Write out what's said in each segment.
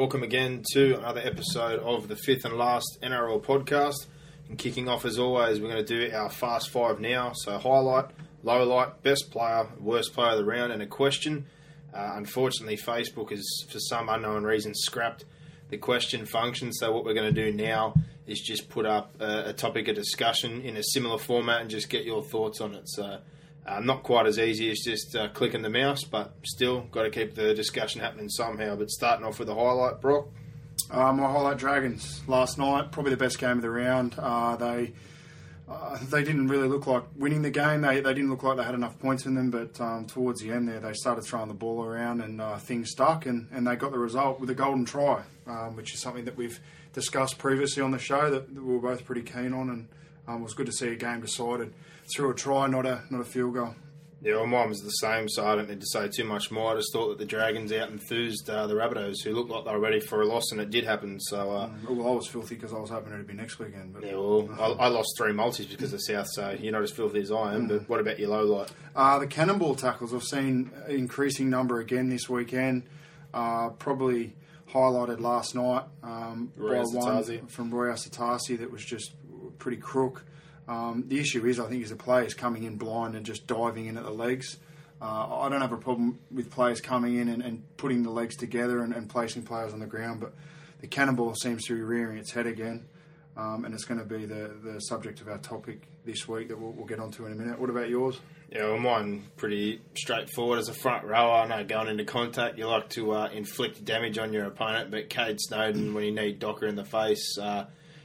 Welcome again to another episode of the fifth and last NRL podcast. And kicking off as always, we're going to do our fast five now. So highlight, low light, best player, worst player of the round, and a question. Uh, unfortunately, Facebook has, for some unknown reason, scrapped the question function. So what we're going to do now is just put up a, a topic of discussion in a similar format and just get your thoughts on it. So uh, not quite as easy as just uh, clicking the mouse, but still got to keep the discussion happening somehow. But starting off with the highlight, Brock. Uh, my highlight Dragons last night, probably the best game of the round. Uh, they uh, they didn't really look like winning the game. They, they didn't look like they had enough points in them, but um, towards the end there, they started throwing the ball around and uh, things stuck, and, and they got the result with a golden try, um, which is something that we've discussed previously on the show that, that we were both pretty keen on, and um, it was good to see a game decided through a try, not a not a field goal. Yeah, well, mine was the same, so I don't need to say too much more. I just thought that the Dragons out enthused uh, the Rabbitohs, who looked like they were ready for a loss, and it did happen. So, uh, Mm, well, I was filthy because I was hoping it'd be next weekend. But yeah, well, I, I lost three multis because of South, so you're not as filthy as I am. But what about your low light? Uh, the cannonball tackles, I've seen an increasing number again this weekend. Uh, probably highlighted last night um, by one from Roy Asotasi that was just pretty crook. Um, the issue is, I think, is the players coming in blind and just diving in at the legs. Uh, I don't have a problem with players coming in and, and putting the legs together and, and placing players on the ground, but the cannonball seems to be rearing its head again. Um, and it's going to be the, the subject of our topic this week that we'll, we'll get onto in a minute. What about yours? Yeah, well, mine pretty straightforward as a front rower. I know going into contact, you like to uh, inflict damage on your opponent, but Kade Snowden, when you need Docker in the face, uh,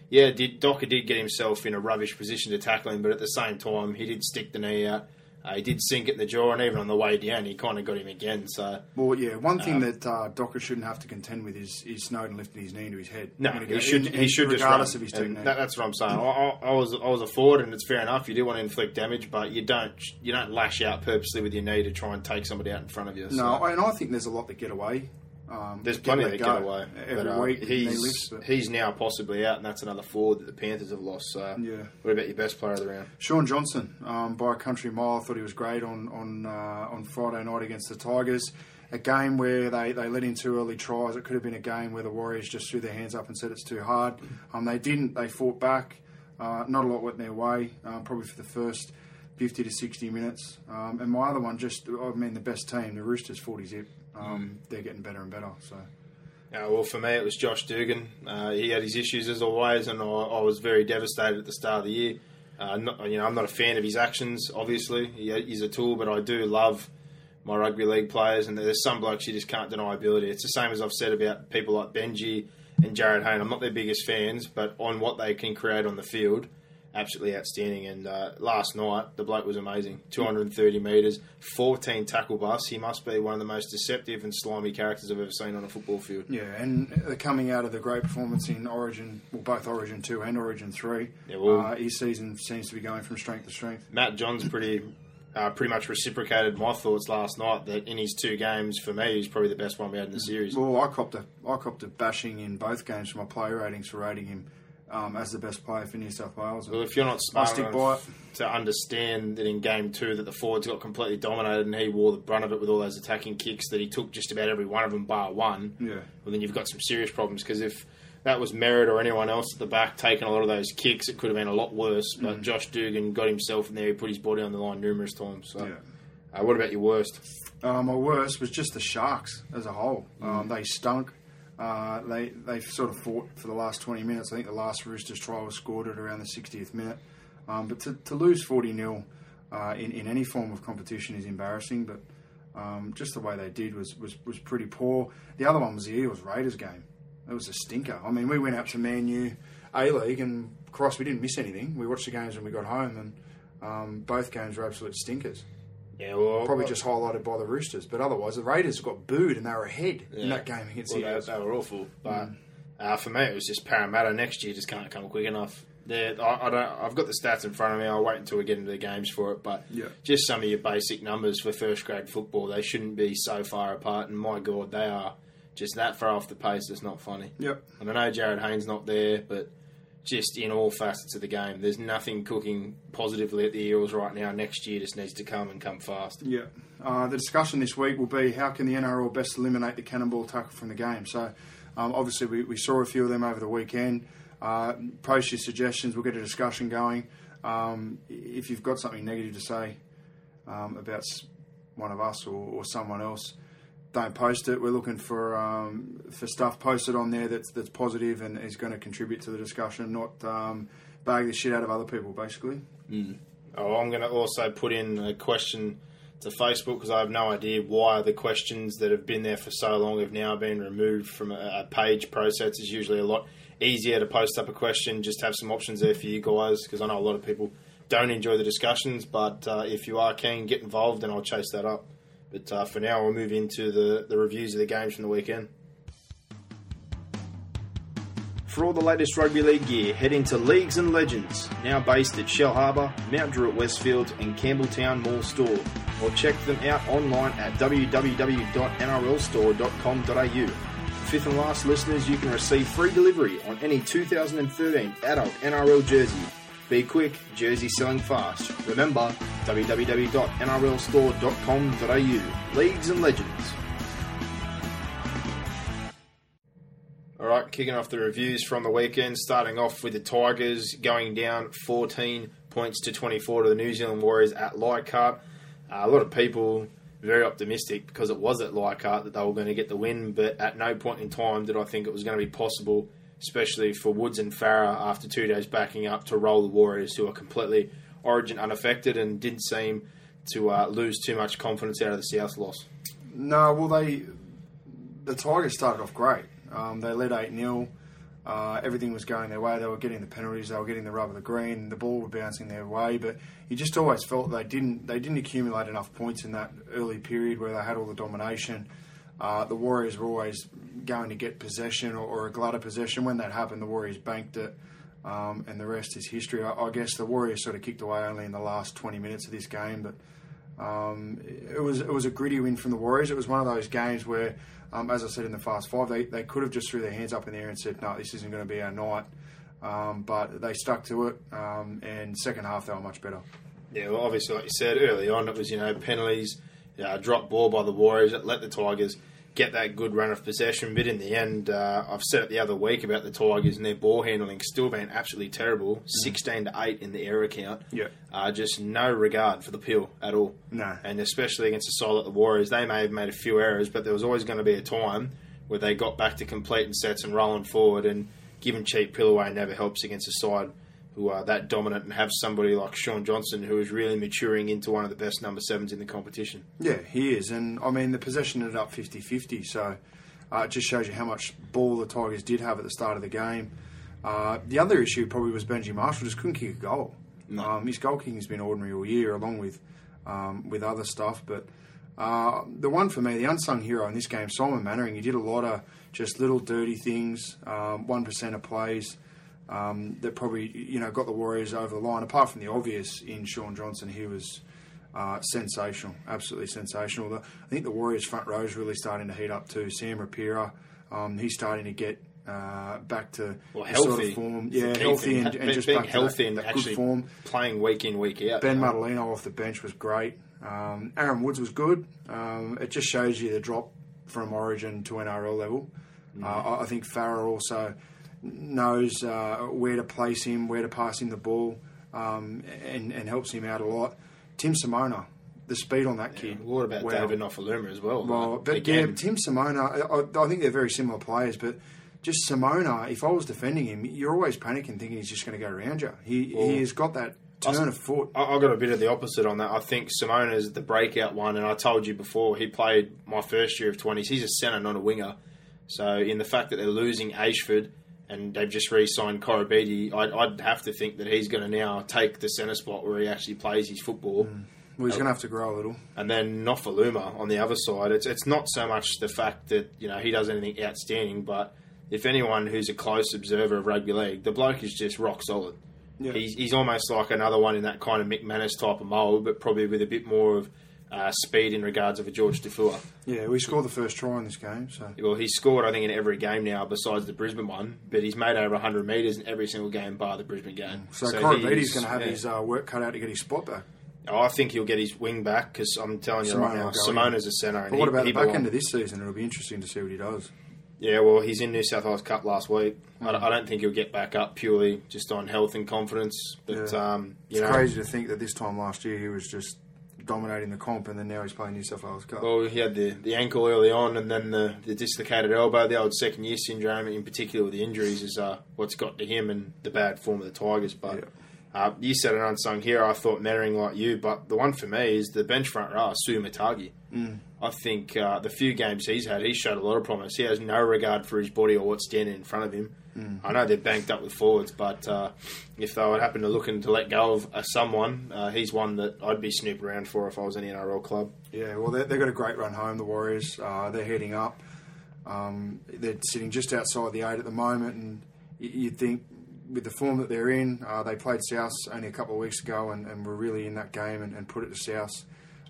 yeah, did Docker did get himself in a rubbish position to tackle him, but at the same time, he did stick the knee out. Uh, he did sink at the jaw, and even on the way down, he kind of got him again. So Well, yeah, one thing that uh, Docker shouldn't have to contend with is, is Snowden lifting his knee into his head. No, he go- should. He in- should just regardless run. of his technique. that, that's what I'm saying. I, I, I was I was a forward, and it's fair enough. You do want to inflict damage, but you don't you don't lash out purposely with your knee to try and take somebody out in front of you. so. no, and I think there's a lot that get away. Um, There's plenty that go get away. every but, uh, week. he's but- he's now possibly out, and that's another forward that the Panthers have lost. So, Yeah. what about your best player of the round? Shaun Johnson, um, by a country mile, I thought he was great on on uh, on Friday night against the Tigers. A game where they, they let in two early tries. It could have been a game where the Warriors just threw their hands up and said it's too hard. Um, they didn't. They fought back. Uh, not a lot went their way. Um, probably for the first fifty to sixty minutes. Um, and my other one, just I mean, the best team, the Roosters, forty zip. Um, They're getting better and better. So Uh, well, for me, it was Josh Dugan. Uh, he had his issues as always, and I, I was very devastated at the start of the year. Uh, not, you know, I'm not a fan of his actions. Obviously, he, he's a tool, but I do love my rugby league players. And there's some blokes you just can't deny ability. It's the same as I've said about people like Benji and Jarryd Hayne. I'm not their biggest fans, but on what they can create on the field, absolutely outstanding. And uh, last night, the bloke was amazing. 230 metres, 14 tackle busts. He must be one of the most deceptive and slimy characters I've ever seen on a football field. yeah, and coming out of the great performance in Origin, well, both Origin two and Origin three, Yeah, well- uh, his season seems to be going from strength to strength. Matt Johns pretty uh, pretty much reciprocated my thoughts last night that in his two games, for me, he's probably the best one we had in the series. Well, I copped a I copped a bashing in both games for my player ratings for rating him um, as the best player for New South Wales. Well, if you're not smart enough to understand that in game two that the forwards got completely dominated and he wore the brunt of it with all those attacking kicks that he took just about every one of them bar one, Yeah. well then you've got some serious problems because if that was Merritt or anyone else at the back taking a lot of those kicks, it could have been a lot worse. Mm. But Josh Dugan got himself in there, he put his body on the line numerous times. So, Yeah. uh, what about your worst? Uh, my worst was just the Sharks as a whole. Um, they stunk. Uh, they they sort of fought for the last 20 minutes. I think the last Roosters try was scored at around the 60th minute. Um, but to, to lose 40 0 uh, in, in any form of competition is embarrassing. But um, just the way they did was, was, was pretty poor. The other one was the Eels Raiders game. It was a stinker. I mean, we went out to Man U A League and cross, we didn't miss anything. We watched the games when we got home, and um, both games were absolute stinkers. Yeah, well, Probably just highlighted by the Roosters, but otherwise the Raiders got booed and they were ahead in that game against well, the they, they were awful. But uh, for me, it was just Parramatta next year just can't come quick enough. They're- I, I don't. I've got the stats in front of me. I'll wait until we get into the games for it. But Yeah. just some of your basic numbers for first grade football, they shouldn't be so far apart. And my God, they are just that far off the pace. It's not funny. Yep. And I know Jarryd Hayne's not there, but just in all facets of the game, there's nothing cooking positively at the Eels right now. Next year just needs to come and come fast. Yeah. Uh, the discussion this week will be how can the NRL best eliminate the cannonball tackle from the game. So, um, obviously, we, we saw a few of them over the weekend. Uh, post your suggestions. We'll get a discussion going. Um, if you've got something negative to say um, about one of us or, or someone else, don't post it. We're looking for um, for stuff posted on there that's that's positive and is going to contribute to the discussion, not um, bag the shit out of other people, basically. Oh, I'm going to also put in a question to Facebook because I have no idea why the questions that have been there for so long have now been removed from a, a page process. It's usually a lot easier to post up a question, just have some options there for you guys because I know a lot of people don't enjoy the discussions. But uh, if you are keen, get involved and I'll chase that up. But uh, for now, we'll move into the, the reviews of the games from the weekend. For all the latest rugby league gear, head into Leagues and Legends, now based at Shell Harbour, Mount Druitt Westfield, and Campbelltown Mall Store. Or check them out online at www.nrlstore.com.au. Fifth and last listeners, you can receive free delivery on any 2013 adult NRL jersey. Be quick, jersey selling fast. Remember, www.nrlstore.com.au. Leagues and Legends. All right, kicking off the reviews from the weekend, starting off with the Tigers going down 14 points to 24 to the New Zealand Warriors at Leichhardt. Uh, a lot of people very optimistic because it was at Leichhardt that they were going to get the win, but at no point in time did I think it was going to be possible, especially for Woods and Farah after two days backing up to roll the Warriors, who are completely origin unaffected and didn't seem to uh, lose too much confidence out of the South loss. No, well, they the Tigers started off great. Um, they led eight 0 uh, Everything was going their way. They were getting the penalties. They were getting the rub of the green. The ball was bouncing their way. But you just always felt they didn't they didn't accumulate enough points in that early period where they had all the domination. Uh, the Warriors were always going to get possession or, or a glut of possession. When that happened, the Warriors banked it, um, and the rest is history. I, I guess the Warriors sort of kicked away only in the last 20 minutes of this game, but um, it was it was a gritty win from the Warriors. It was one of those games where, um, as I said in the fast five, they, they could have just threw their hands up in the air and said, "No, this isn't going to be our night." Um, but they stuck to it, um, and second half they were much better. Yeah, well, obviously, like you said early on, it was you know penalties, uh, drop ball by the Warriors that let the Tigers get that good run of possession. But in the end, uh, I've said it the other week about the Tigers and their ball handling still being absolutely terrible. Sixteen to eight in the error count. Yeah. uh, just no regard for the pill at all. No. and especially against a side like the Warriors, they may have made a few errors, but there was always going to be a time where they got back to completing sets and rolling forward. And giving cheap pill away never helps against a side who are that dominant and have somebody like Shaun Johnson who is really maturing into one of the best number sevens in the competition. Yeah, he is, and I mean the possession ended up 50-50, so uh, it just shows you how much ball the Tigers did have at the start of the game. Uh, the other issue probably was Benji Marshall just couldn't kick a goal. Um, his goal kicking has been ordinary all year, along with um, with other stuff. But uh, the one for me, the unsung hero in this game, Simon Mannering, he did a lot of just little dirty things, um, one of plays um, that probably you know got the Warriors over the line. Apart from the obvious in Shaun Johnson, he was uh, sensational, absolutely sensational. The, I think the Warriors front row is really starting to heat up too. Sam Rapira, um, he's starting to get uh, back to Well, the sort of form, yeah, healthy and, and Being- just being back healthy to that, and that actually good form. playing week in week out. Ben. Matulino off the bench was great. Um, Aaron Woods was good. Um, it just shows you the drop from Origin to NRL level. Uh, I, I think Farah also knows uh, where to place him, where to pass him the ball, um, and, and helps him out a lot. Tim Simona, the speed on that kid. What about Wow. David Nofoaluma as well? Well, Like, but again, yeah, Tim Simona, I, I think they're very similar players, but just Simona, if I was defending him, you're always panicking, thinking he's just going to go around you. He he has got that turn of foot. I, I got a bit of the opposite on that. I think Simona's the breakout one, and I told you before he played my first year of twenties. He's a centre, not a winger. So in the fact that they're losing Ashford and they've just re-signed Koroibete, I'd, I'd have to think that he's going to now take the centre spot where he actually plays his football. Mm. Well, he's going to have to grow a little. And then Nofoaluma on the other side, it's it's not so much the fact that you know he does anything outstanding, but if anyone who's a close observer of rugby league, the bloke is just rock solid. Yeah. He's, he's almost like another one in that kind of McManus type of mould, but probably with a bit more of uh, speed in regards of a George Defua. Yeah, we scored the first try in this game, so Well, he's scored, I think, in every game now besides the Brisbane one, but he's made over 100 metres in every single game bar the Brisbane game. so, he Koroibete's is- going to have yeah. his uh, work cut out to get his spot back. Oh, I think he'll get his wing back because I'm telling you right now, will go in. Simona's a centre. and But what about he the back end of this season? It'll be interesting to see what he does. Yeah, well, he's in New South Wales Cup last week. I, I don't think he'll get back up purely just on health and confidence. But Yeah. um, you It's know, crazy to think that this time last year he was just dominating the comp, and then now he's playing New South Wales Cup. well, he had the, the ankle early on, and then the, the dislocated elbow, the old second year syndrome, in particular with the injuries, is uh, what's got to him and the bad form of the Tigers. But uh, you said an unsung hero. I thought Mannering like you, but the one for me is the bench front row, Sue Matagi. Mm. I think uh, the few games he's had, he's showed a lot of promise. He has no regard for his body or what's standing in front of him. Mm. I know they're banked up with forwards, but uh, if they would happen to looking to let go of uh, someone, uh, he's one that I'd be snooping around for if I was any NRL club. Yeah, well, they- they've got a great run home, the Warriors. Uh, they're heading up. Um, they're sitting just outside the eight at the moment, and you'd think with the form that they're in, uh, they played South only a couple of weeks ago and, and were really in that game and, and put it to South.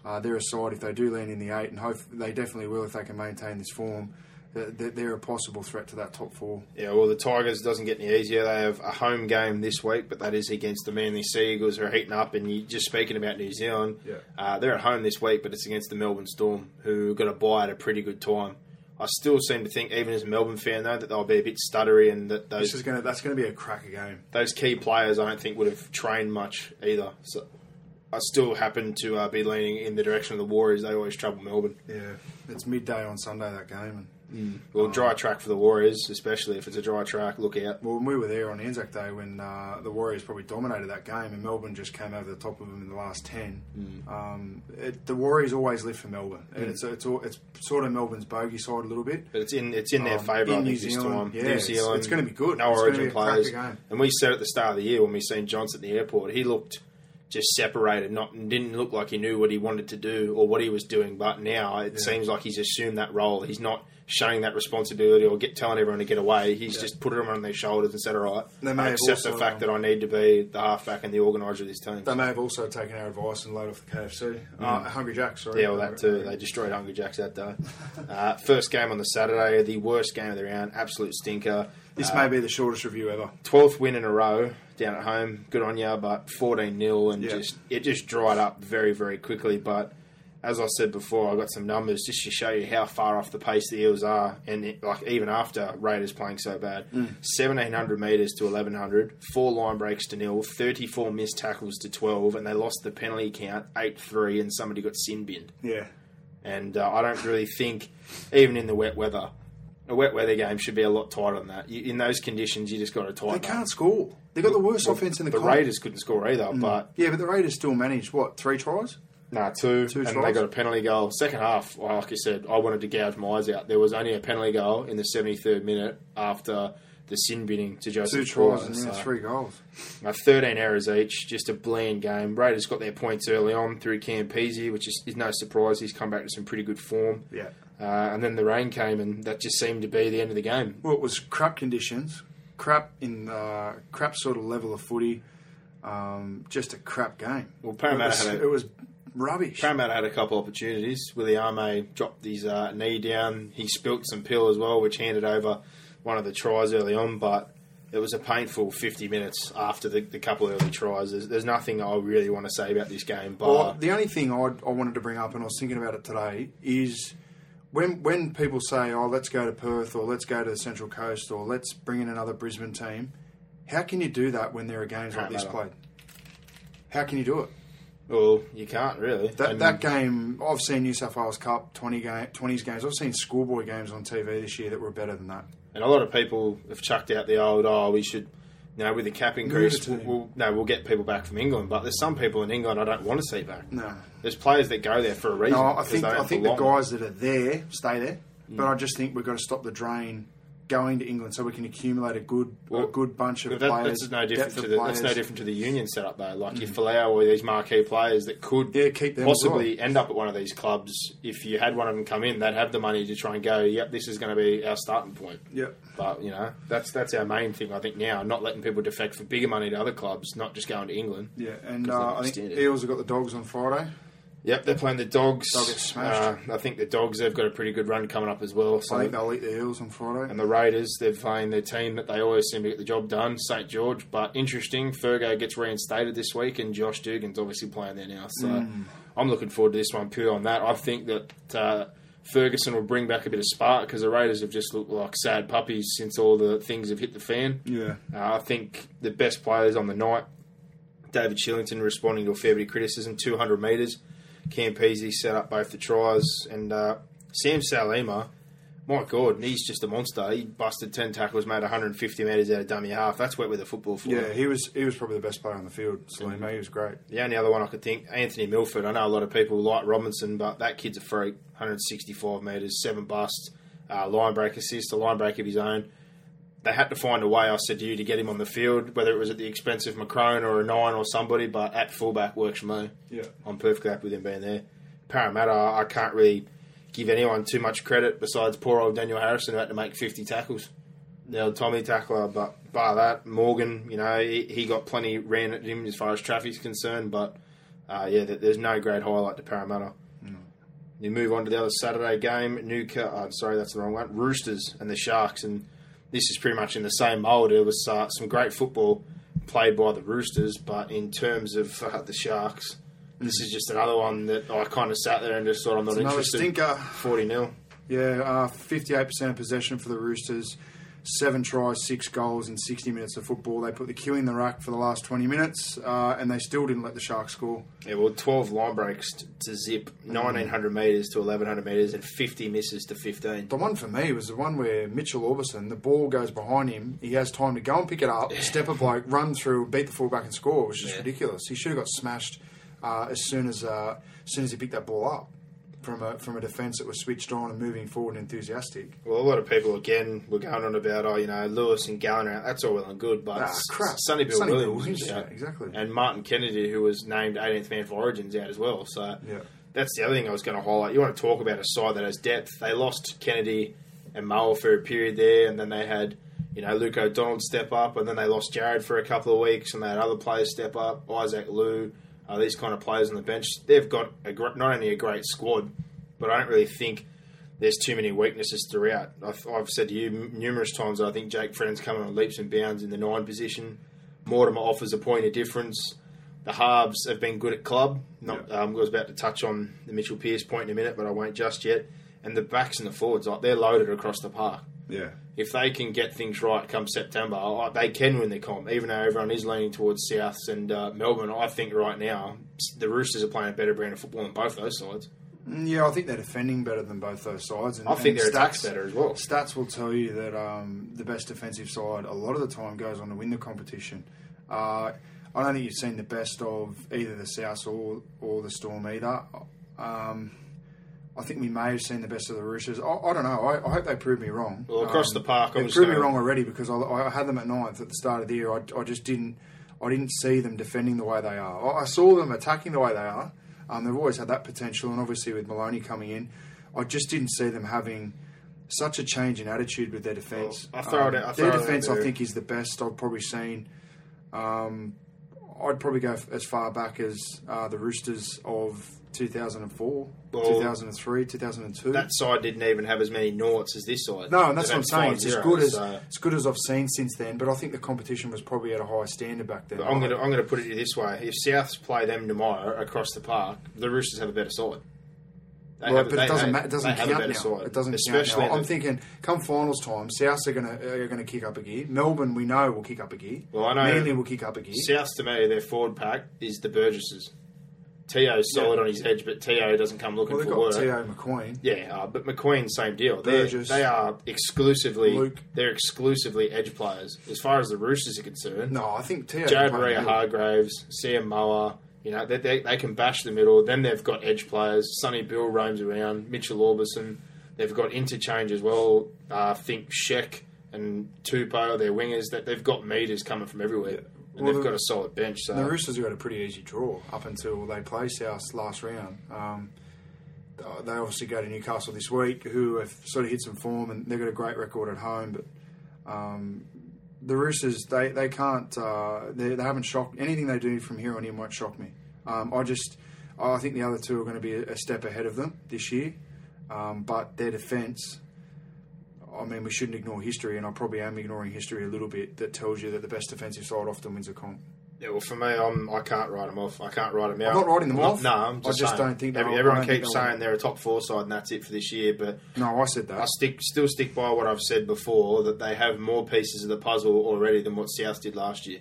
Uh, they're a side if they do land in the eight, and hope they definitely will if they can maintain this form. They're a possible threat to that top four. Yeah, well, the Tigers doesn't get any easier. They have a home game this week, but that is against the Manly Sea Eagles, who are heating up. And you just speaking about New Zealand, Yeah. uh, they're at home this week, but it's against the Melbourne Storm, who got a bye at a pretty good time. I still seem to think, even as a Melbourne fan, though, that they'll be a bit stuttery and that those This is going that's going to be a cracker game. those key players, I don't think would have trained much either. So I still happen to uh, be leaning in the direction of the Warriors. They always trouble Melbourne. Yeah, it's midday on Sunday that game, and Well, dry track for the Warriors, especially if it's a dry track. Look out. Well, we were there on Anzac Day when uh, the Warriors probably dominated that game, and Melbourne just came over the top of them in the last ten. Mm. Um, it, the Warriors always live for Melbourne. It's it's all- it's sort of Melbourne's bogey side a little bit. But it's in it's in their Um, favour, in New this Zealand, time. yeah, New it's- Zealand, it's gonna be good. No It's Origin players, game. and we said at the start of the year when we seen Johnson at the airport, he looked just separated, not didn't look like he knew what he wanted to do or what he was doing. But now it seems like he's assumed that role. He's not showing that responsibility or get telling everyone to get away. He's just put it on their shoulders and said, "All right, They may I accept the fact um, that I need to be the halfback and the organiser of this team." They may have also taken our advice and laid off the KFC. Uh, Hungry Jacks. sorry. Mm. Yeah, well, that too. They destroyed Hungry Jacks that day. Uh, first game on the Saturday, the worst game of the round, absolute stinker. This Uh, may be the shortest review ever. 12th win in a row down at home. Good on you, but 14 0 and Yeah. just it just dried up very very quickly. But as I said before, I got some numbers just to show you how far off the pace the Eels are, and it, like even after Raiders playing so bad, Mm. 1700 meters to 1100, four line breaks to nil, 34 missed tackles to 12, and they lost the penalty count 8 3, and somebody got sin binned. Yeah. And uh, I don't really think, even in the wet weather, a wet weather game should be a lot tighter than that. You, in those conditions, you just got to tighten. They can't up. score. They've got the worst offence in the The. Raiders couldn't score either, but Yeah, but the Raiders still managed, what, three tries? nah, two, Two and tries? they got a penalty goal. Second half, well, like I said, I wanted to gouge my eyes out. There was only a penalty goal in the 73rd minute after the sin binning to Joseph Two tries and so- yeah, three goals. Uh, 13 errors each, just a bland game. Raiders got their points early on through Campese, which is, is no surprise. He's come back to some pretty good form. Yeah. Uh, and then the rain came, and that just seemed to be the end of the game. Well, it was crap conditions, crap in uh, crap sort of level of footy, um, just a crap game. Well, Parramatta it was, had a- it was rubbish. Parramatta had a couple opportunities. Willie Arme dropped his uh, knee down. He spilt some pill as well, which handed over one of the tries early on. But it was a painful 50 minutes after the, the couple early tries. There's, there's nothing I really want to say about this game. But Well, the only thing I'd, I wanted to bring up, and I was thinking about it today, is when when people say, "Oh, let's go to Perth," or "Let's go to the Central Coast," or "Let's bring in another Brisbane team," how can you do that when there are games like this played? How can you do it? Well, you can't really. That, that game, I've seen New South Wales Cup 20 game, 20s games. I've seen schoolboy games on TV this year that were better than that. And a lot of people have chucked out the old, oh, we should, you know, with the cap increase, we'll, we'll, no, we'll get people back from England. But there's some people in England I don't want to see back. No. There's players that go there for a reason. No, I think I think the guys that are there stay there, but mm. I just think we've got to stop the drain going to England so we can accumulate a good Well, a good bunch of that, players. that's no different to of the that's no. Mm. different to the union setup though. Like your Folau or these marquee players that could Yeah, keep them as possibly end up at one of these clubs. If you had one of them come in, they'd have the money to try and go. Yep, this is going to be our starting point. Yep. But you know that's that's our main thing. I think now, not letting people defect for bigger money to other clubs, not just going to England. Yeah, and 'Cause uh, I think. Eels have got the dogs on Friday. Yep, they're playing the Dogs. Smashed. Uh, I think the Dogs have got a pretty good run coming up as well. So I think they'll eat the Eels on Friday. and the Raiders, they're playing their team that they always seem to get the job done, St George. But interesting, Fergo gets reinstated this week, and Josh Dugan's obviously playing there now. So Hmm. I'm looking forward to this one pure on that. I think that uh, Ferguson will bring back a bit of spark because the Raiders have just looked like sad puppies since all the things have hit the fan. yeah, Uh, I think the best players on the night, David Shillington responding to a fair bit of criticism, 200 metres. Campese set up both the tries. And uh, Sam Salima, my God, he's just a monster. He busted 10 tackles, made 150 metres out of dummy half. That's wet with a football for yeah, him. he was he was probably the best player on the field. Salima, he was great. The only other one I could think, Anthony Milford. I know a lot of people like Robinson, but that kid's a freak. 165 metres, seven busts, uh, line break assist, a line break of his own. They had to find a way, I said to you, to get him on the field, whether it was at the expense of McCrone or a nine or somebody, but at fullback works for me. Yeah. I'm perfectly happy with him being there. Parramatta, I can't really give anyone too much credit besides poor old Daniel Harrison who had to make 50 tackles. Now, Tommy tackler, but bar that, Morgan, you know, he, he got plenty ran at him as far as traffic's concerned, but uh, yeah, there's no great highlight to Parramatta. You move on to the other Saturday game, Newcastle. Oh, sorry, that's the wrong one. Roosters and the Sharks, and this is pretty much in the same mould. It was uh, some great football played by the Roosters, but in terms of uh, the Sharks, this is just another one that I kind of sat there and just thought I'm not It's another interested. stinker. Forty 0 Yeah, fifty-eight percent of possession for the Roosters. Seven tries, six goals in sixty minutes of football. They put the queue in the rack for the last twenty minutes, uh, and they still didn't let the Sharks score. Yeah, well, 12 line breaks t- to zip 1,900 metres to 1,100 metres and 50 misses to 15. The one for me was the one where Mitchell Aubusson, the ball goes behind him. He has time to go and pick it up, step a bloke, run through, beat the fullback, and score. It was just Yeah. ridiculous. He should have got smashed uh, as soon as uh, as soon as he picked that ball up from a from a defence that was switched on and moving forward and enthusiastic. Well, a lot of people again were going on about, oh, you know, Lewis and Gallen. That's all well and good, but Ah, crap. Sonny Bill Sonny Williams, Williams, out. exactly. and Martin Kennedy, who was named 18th man for Origins, out as well. So Yeah. that's the other thing I was going to highlight. You want to talk about a side that has depth? They lost Kennedy and Moa for a period there, and then they had. You know, Luke O'Donnell step up, and then they lost Jared for a couple of weeks, and they had other players step up. Isaac Liu, uh, these kind of players on the bench. They've got a gr- not only a great squad, but I don't really think there's too many weaknesses throughout. I've, I've said to you m- numerous times I think Jake Friend's coming on leaps and bounds in the nine position. Mortimer offers a point of difference. The halves have been good at club. Not, um, I was about to touch on the Mitchell Pearce point in a minute, but I won't just yet. And the backs and the forwards, like they're loaded across the park. Yeah. If they can get things right come September, like, they can win the comp. Even though everyone is leaning towards Souths and uh, Melbourne, I think right now the Roosters are playing a better brand of football than both those sides. Mm, Yeah, I think they're defending better than both those sides. And, I think their attack's better as well. Stats will tell you that um, the best defensive side a lot of the time goes on to win the competition. Uh, I don't think you've seen the best of either the South or or the Storm either. Um, I think we may have seen the best of the Roosters. I, I don't know. I, I hope they prove me wrong. Well, across the park, they proved me wrong already because I, I had them at ninth at the start of the year. I, I just didn't. I didn't see them defending the way they are. I, I saw them attacking the way they are. Um, they've always had that potential, and obviously with Maloney coming in, I just didn't see them having such a change in attitude with their defence. Well, I throw it out- I throw their defence, I think, is the best I've probably seen. Um, I'd probably go f- as far back as uh, the Roosters of 2004, Well, 2003, 2002. That side didn't even have as many noughts as this side. No, and that's They've what I'm saying. It's as good as so- as good as I've seen since then. But I think the competition was probably at a higher standard back then. I'm going to I'm going to put it this way: if Souths play them tomorrow across the park, the Roosters have a better side. They Well, have- but they- it doesn't matter. It doesn't they count now. side. It doesn't especially count now. I'm thinking, come finals time, Souths are going to are going to kick up a gear. Melbourne, we know, will kick up a gear. Well, I know- Manly will kick up a gear. Souths to me, their forward pack is the Burgesses. Tio's solid Yeah. on his edge, but Tio doesn't come looking Well, they've for got work. Teo McQueen. Yeah, uh, but McQueen, same deal. Burgess. they are exclusively Luke. they're exclusively edge players. As far as the Roosters are concerned, No, I think Teo. Jared Maria in the middle. Hargreaves, Sam Moa, you know, they, they, they can bash the middle. Then they've got edge players. Sonny Bill roams around. Mitchell Aubusson. They've got interchange as well. Uh, I think Sheck and Tupou, their wingers, that they've got meters coming from everywhere. And Well, they've the- got a solid bench. So The Roosters have got a pretty easy draw up until they play South last round. Um, they obviously go to Newcastle this week, who have sort of hit some form and they've got a great record at home. But um, the Roosters, they they can't, uh, they, they haven't shocked anything they do from here on in won't shock me. Um, I just, I think the other two are going to be a, a step ahead of them this year. Um, but their defence, I mean, we shouldn't ignore history, and I probably am ignoring history a little bit. That tells you that the best defensive side often wins a comp. Yeah, well, for me, I'm, I can't write them off. I can't write them out. I'm not writing them off. No, I'm I just, just saying. don't think they'll- everyone keeps saying they're a top four side and that's it for this year. But No, I said that. I stick still stick by what I've said before that they have more pieces of the puzzle already than what South did last year.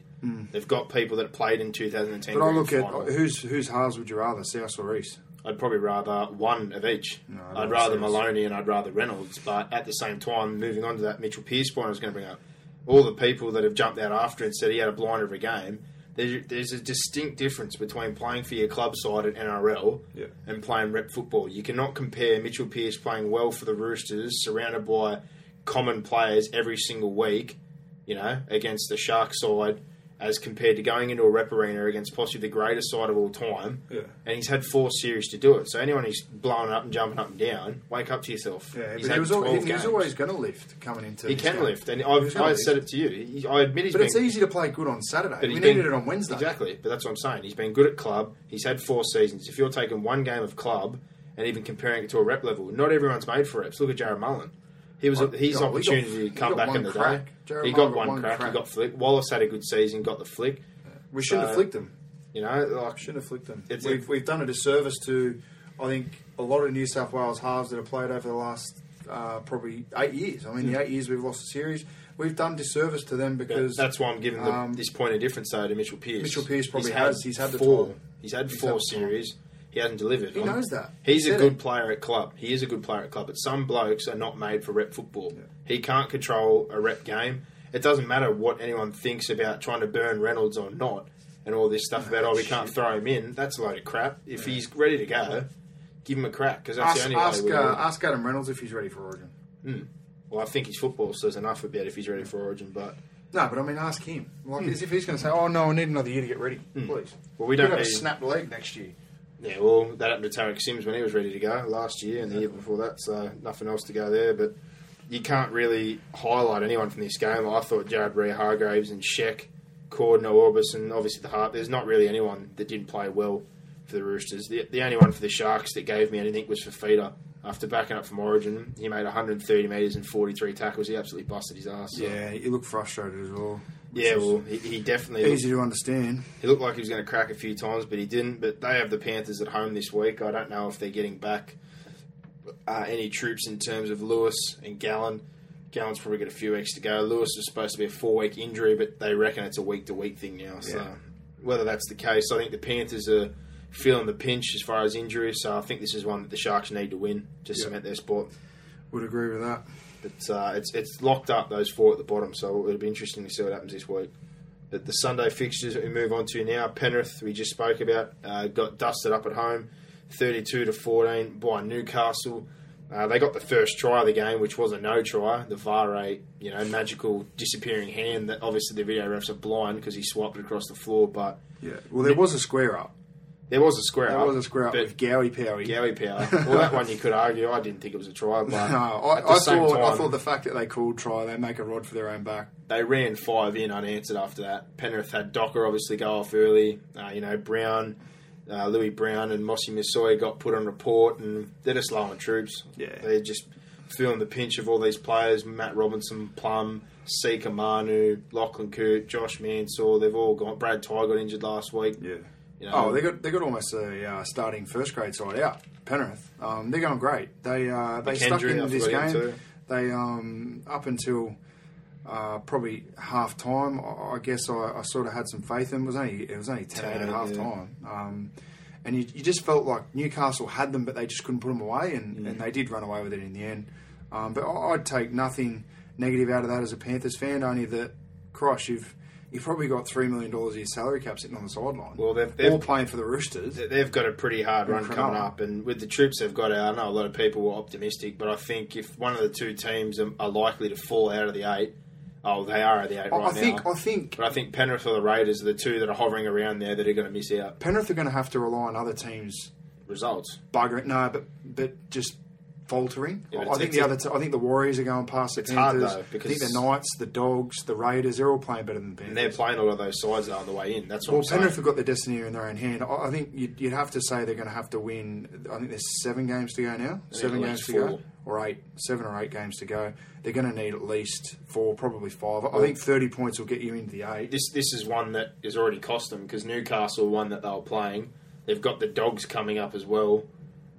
They've got people that played in 2010. Hmm. but I look at final. whose whose halves would you rather, South or East? I'd probably rather one of each. No, I'd rather us. Maloney and I'd rather Reynolds. But at the same time, moving on to that Mitchell Pearce point I was going to bring up, all the people that have jumped out after and said he had a blind of a game, there, there's a distinct difference between playing for your club side at NRL Yeah. and playing rep football. You cannot compare Mitchell Pearce playing well for the Roosters, surrounded by common players every single week, you know, against the Shark side, as compared to going into a rep arena against possibly the greatest side of all time. Yeah. And he's had four series to do it. So anyone who's blowing up and jumping up and down, wake up to yourself. Yeah, he's but he was, al- 12 he, he was games. always going to lift coming into. He can game. lift, and I've, I said it to you. I admit he's But been it's easy to play good on Saturday. but We needed been- it on Wednesday. Exactly, but that's what I'm saying. He's been good at club. He's had four seasons. If you're taking one game of club and even comparing it to a rep level, not everyone's made for reps. Look at Jarrod Mullen. He was his yeah, we got- opportunity to come back in the crack. day. He got one crack. crack. He got flick. Wallace had a good season. Got the flick. We shouldn't have flicked him. You know, like Shouldn't have flicked. It's we've, a- we've done a disservice to, I think, a lot of New South Wales halves that have played over the last uh, probably eight years. I mean, the eight years we've lost the series, we've done disservice to them because that's why I'm giving um, this point of difference though to Mitchell Pearce. Mitchell Pearce probably He's has. He's had four. time. He's had He's four had series. He hasn't delivered. He knows that. He's He a good it. player at club. He is a good player at club, but some blokes are not made for rep football. He can't control a rep game. It doesn't matter what anyone thinks about trying to burn Reynolds or not, and all this stuff about oh we can't shit. throw him in. That's a load of crap. If he's ready to go, give him a crack because that's ask, the only ask, way. uh, we'll- ask Adam Reynolds if he's ready for Origin. Hmm. well, I think his football says enough about if he's ready for Origin, but No, but I mean, ask him. Like, hmm. as if he's going to say, "Oh no, I need another year to get ready." Hmm. Please. well, we don't have a snapped leg next year. Yeah, well, that happened to Tariq Sims when he was ready to go last year and the year before that, so nothing else to go there. But you can't really highlight anyone from this game. I thought Jared Waerea-Hargreaves and Sheck, Cordner, Orbis, and obviously the Hart. There's not really anyone that didn't play well for the Roosters. The, the only one for the Sharks that gave me anything was for Feeder. After backing up from Origin, he made 130 metres and 43 tackles. He absolutely busted his ass. so- Yeah, he looked frustrated as well. Yeah, well, he, he definitely easy to understand. he looked like he was going to crack a few times, but he didn't. But they have the Panthers at home this week. I don't know if they're getting back uh, any troops in terms of Lewis and Gallen. Gallen's probably got a few weeks to go. Lewis was supposed to be a four week injury, but they reckon it's a week to week thing now. So Yeah. whether that's the case, I think the Panthers are feeling the pinch as far as injuries. So I think this is one that the Sharks need to win to Yeah. cement their spot. Would agree with that. But uh, it's it's locked up those four at the bottom, so it'll be interesting to see what happens this week. But the Sunday fixtures that we move on to now, Penrith we just spoke about uh, got dusted up at home, thirty-two to fourteen by Newcastle. Uh, they got the first try of the game, which was a no try. The Vare, you know, magical disappearing hand that obviously the video refs are blind because he swiped it across the floor. But Yeah. Well, there was a square up. There was a square There up. was a square up but with Gowie Powie. Gowie power. Well, that one you could argue. I didn't think it was a try, but No, at I, the I same thought I thought the fact that they called try, they make a rod for their own back. they ran five in unanswered after that. Penrith had Docker obviously go off early. Uh, you know, Brown, uh, Lewis Brown, and Mossy Massoy got put on report, and they're just low on troops. Yeah. They're just feeling the pinch of all these players Matt Robinson, Plum, Sika Manu, Lachlan Coote, Josh Mansell. They've all gone. Brad Tighe got injured last week. Yeah. You know, Oh, they got they got almost a uh, starting first grade side out. Penrith, um, they're going great. They uh, they stuck McKendry, I in this game. too. They um, up until uh, probably half time. I I guess I, I sort of had some faith in. It was only it was only ten eight at half yeah. time. Um, and you, you just felt like Newcastle had them, but they just couldn't put them away, and, Mm. and they did run away with it in the end. Um, but I- I'd take nothing negative out of that as a Panthers fan, only that, Christ, you've you've probably got three million dollars of your salary cap sitting on the sideline. Well, they've- they've- all playing for the Roosters. They- They've got a pretty hard run coming up, and with the troops they've got out, I know a lot of people were optimistic, but I think if one of the two teams are, are likely to fall out of the eight, oh, they are at the eight I, right I think now. I think but I think Penrith or the Raiders are the two that are hovering around there that are going to miss out Penrith are going to have to rely on other teams results. buggering. No, but but just faltering. Yeah, I think the other. T- I think the Warriors are going past the It's hard, Panthers. though, I because- think the Knights, the Dogs, the Raiders, they're all playing better than the And they're Panthers. playing all of those sides on the way in. That's what Well, I'm saying. Penrith have got their destiny in their own hand. I I think you'd, you'd have to say they're going to have to win. I think there's seven games to go now. Seven games to go, or eight, seven or eight games to go. They're going to need at least four, probably five. I think 30 points will get you into the eight. this this is one that has already cost them because Newcastle one that they were playing. They've got the Dogs coming up as well.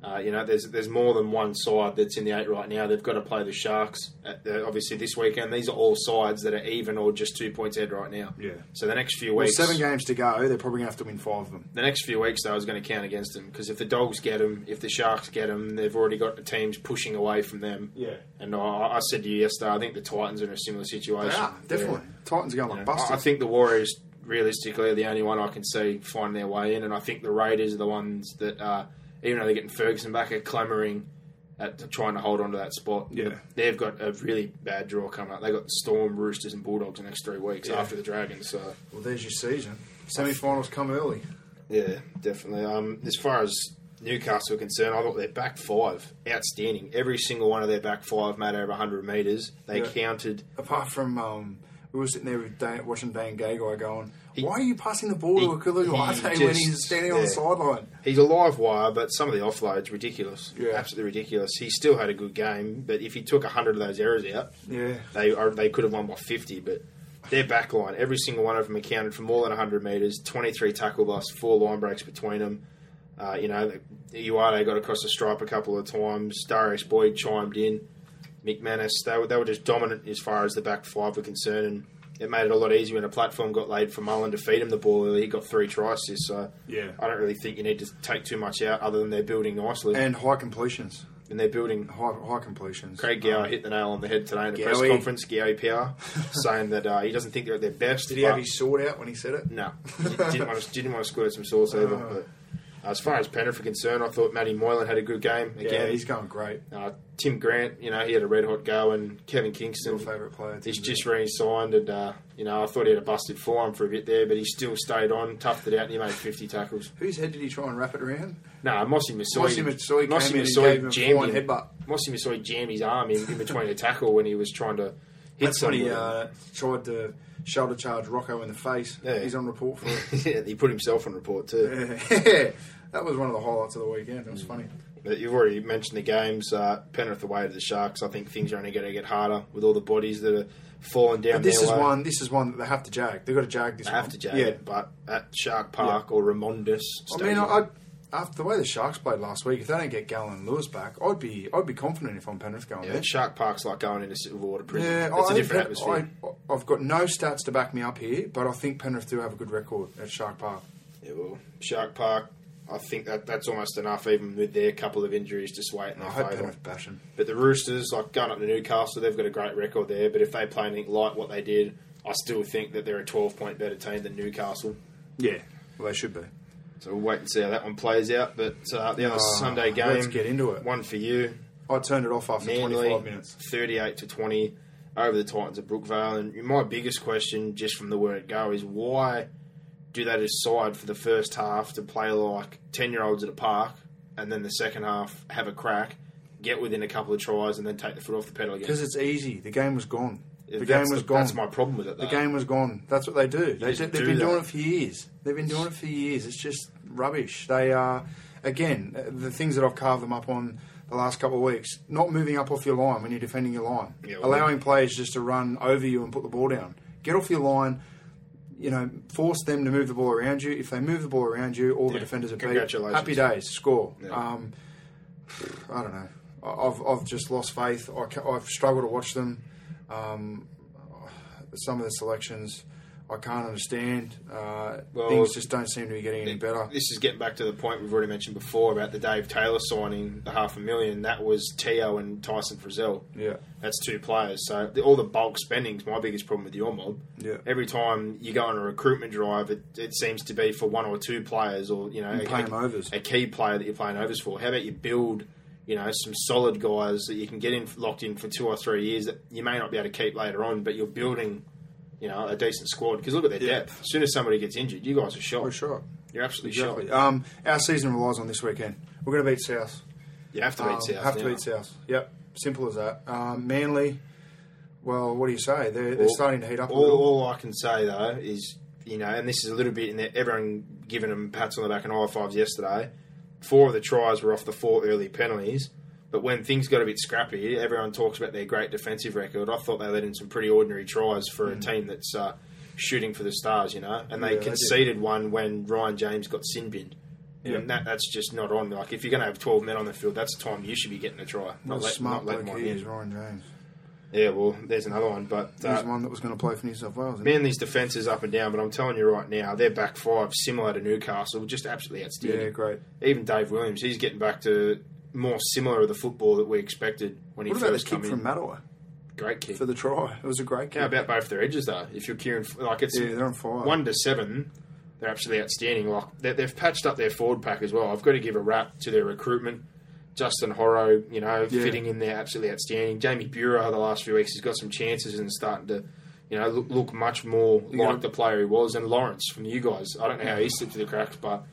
Uh, you know, there's there's more than one side that's in the eight right now. They've got to play the Sharks at the, obviously this weekend. These are all sides that are even or just two points ahead right now. Yeah. So the next few Well, weeks, seven games to go. They're probably going to have to win five of them. the next few weeks though is going to count against them because if the Dogs get them, if the Sharks get them, they've already got the teams pushing away from them. Yeah. And I, I said to you yesterday, I think the Titans are in a similar situation. They are, definitely. Titans are going Yeah. like busters. I I think the Warriors realistically are the only one I can see finding their way in, and I think the Raiders are the ones that, uh, even though they're getting Ferguson back, are clamouring at trying to hold on to that spot. Yeah. they've got a really bad draw coming up. They got Storm, Roosters, and Bulldogs the next three weeks Yeah. after the Dragons. So Well, there's your season. Semi-finals come early. yeah, definitely. Um, as far as Newcastle are concerned, I thought their back five outstanding. Every single one of their back five made over 100 metres. They Yeah. counted. Apart from, um, we were sitting there with Dan, watching Dan Gagai going, why are you passing the ball to he- Akulu he Ate when he's standing on the sideline? He's a live wire, but some of the offloads ridiculous. Yeah. absolutely ridiculous. He still had a good game, but if he took hundred of those errors out, Yeah. they are, they could have won by fifty. But their back line, every single one of them accounted for more than hundred metres, twenty three tackle busts, four line breaks between them. Uh, you know, Uate got across the stripe a couple of times. Darius Boyd chimed in. McManus, they were, they were just dominant as far as the back five were concerned, and it made it a lot easier when a platform got laid for Mullen to feed him the ball. He got three tries, assists, so Yeah. I don't really think you need to take too much out, other than they're building nicely and, And high completions. And they're building. High, high completions. Craig Gower Um, hit the nail on the head today in the press conference. Gowie PR saying that uh, he doesn't think they're at their best. Did he have his sword out when he said it? no, didn't want to, didn't want to squirt some sauce over. Uh. But as far as Penrith are concerned, I thought Matty Moylan had a good game Yeah, he's going great. uh, Tim Grant, you know, he had a red hot go, and Kevin Kingston, Your favourite player. he's just re-signed, and uh, you know, I thought he had a busted forearm for a bit there, but he still stayed on, toughed it out, and he made 50 tackles. Whose head did he try and wrap it around? No, Mossy Masoi, Mossy Masoi Mossy came in and Masoi a jammed him. headbutt. Mossy Masoi jammed his arm in, in between a tackle when he was trying to hit That's when he uh, tried to shoulder charge Rocco in the face. Yeah. He's on report for it. yeah, he put himself on report too. Yeah. that was one of the highlights of the weekend. It was funny. But you've already mentioned the games. Uh, Penrith away to the Sharks. I think things are only going to get harder with all the bodies that are falling down. But this their is way. one. This is one that they have to jag. They've got to jag this They one. have to jag Yeah. but at Shark Park or Remondis. I Stadium, mean, I, after the way the Sharks played last week, if they don't get Gallen and Lewis back, I'd be I'd be confident if I'm Penrith going yeah, there. Shark Park's like going into Silverwater prison. Yeah, it's I a different Pen- atmosphere. I, I've got no stats to back me up here, but I think Penrith do have a good record at Shark Park. Yeah, well, Shark Park. I think that that's almost enough, even with their couple of injuries, to sway it in I their hope favour. Penrith bash 'em. But the Roosters, like going up to Newcastle, they've got a great record there. But if they play anything like what they did, I still think that they're a 12 point better team than Newcastle. Yeah, well they should be. So we'll wait and see how that one plays out. But uh, the other Ah, Sunday game, let's get into it. One for you, I turned it off after Manly, 25 minutes. 38 to 20 over the Titans at Brookvale. And my biggest question, just from the word go, is why do they decide for the first half to play like 10 year olds at a park and then the second half have a crack, get within a couple of tries, and then take the foot off the pedal again? Because it's easy. The game was gone. The That's game was the- gone. That's my problem with it. The game was gone. That's what they do. They, have been doing it for years. They've been doing it for years. It's just rubbish. They are, again, uh, the things that I've carved them up on the last couple of weeks. Not moving up off your line when you're defending your line. Yeah, well- Allowing players just to run over you and put the ball down. Get off your line. You know, force them to move the ball around you. If they move the ball around you, all the defenders are beat. Congratulations. Happy days. Score. Yeah. Um, I don't know. I've, I've just lost faith. I I've struggled to watch them. Um, some of the selections. I can't understand. Uh, Well, things just don't seem to be getting any better. This is getting back to the point we've already mentioned before about the Dave Taylor signing, the half a million. That was Teo and Tyson Frizell. Yeah. That's two players. So the, all the bulk spending's my biggest problem with your mob. Yeah. Every time you go on a recruitment drive, it, it seems to be for one or two players, or you know, And a, playing a- overs. a key player that you're playing overs for. How about you build, you know, some solid guys that you can get in locked in for two or three years that you may not be able to keep later on, but you're building, you know, a decent squad. Because look at their Yeah. depth. As soon as somebody gets injured, you guys are shot. We're shot. You're absolutely Exactly. shot. Um, our season relies on this weekend. We're going to beat South. You have to beat Um, South. Have to now. beat South. Yep. Simple as that. Um, Manly. Well, what do you say? They're, they're All- starting to heat up a All, all I can say though is, you know, and this is a little bit in there. Everyone giving them pats on the back and high fives yesterday. Four of the tries were off the four early penalties. But when things got a bit scrappy, everyone talks about their great defensive record. I thought they let in some pretty ordinary tries for a team that's uh, shooting for the stars, you know. And they Mm. Yeah, they conceded one when Ryan James got sin binned. Yeah. And that, that's just not on. Like, if you're going to have 12 men on the field, that's the time you should be getting a try. Not, let, smart not letting one in. Ryan James. Yeah, well, there's another one. But uh, the one that was going to play for New South Wales. Manly's defence is up and down, but I'm telling you right now, their back five, similar to Newcastle, just absolutely outstanding. Yeah, great. Even Dave Williams, he's getting back to more similar to the football that we expected when he What about first came from in. Mattawa Great kick. for the try? It was a great kick. How about both their edges though? If you're Kieran, like it's Yeah, they're on fire. one to seven, they're absolutely outstanding. Like they- they've patched up their forward pack as well. I've got to give a rap to their recruitment. Justin Horo, you know, Yeah. fitting in there, absolutely outstanding. Jamie Buhrer, the last few weeks, he's got some chances and starting to, you know, look, look much more You like gotta- the player he was. And Lawrence from you guys, I don't know how he slipped through the cracks, but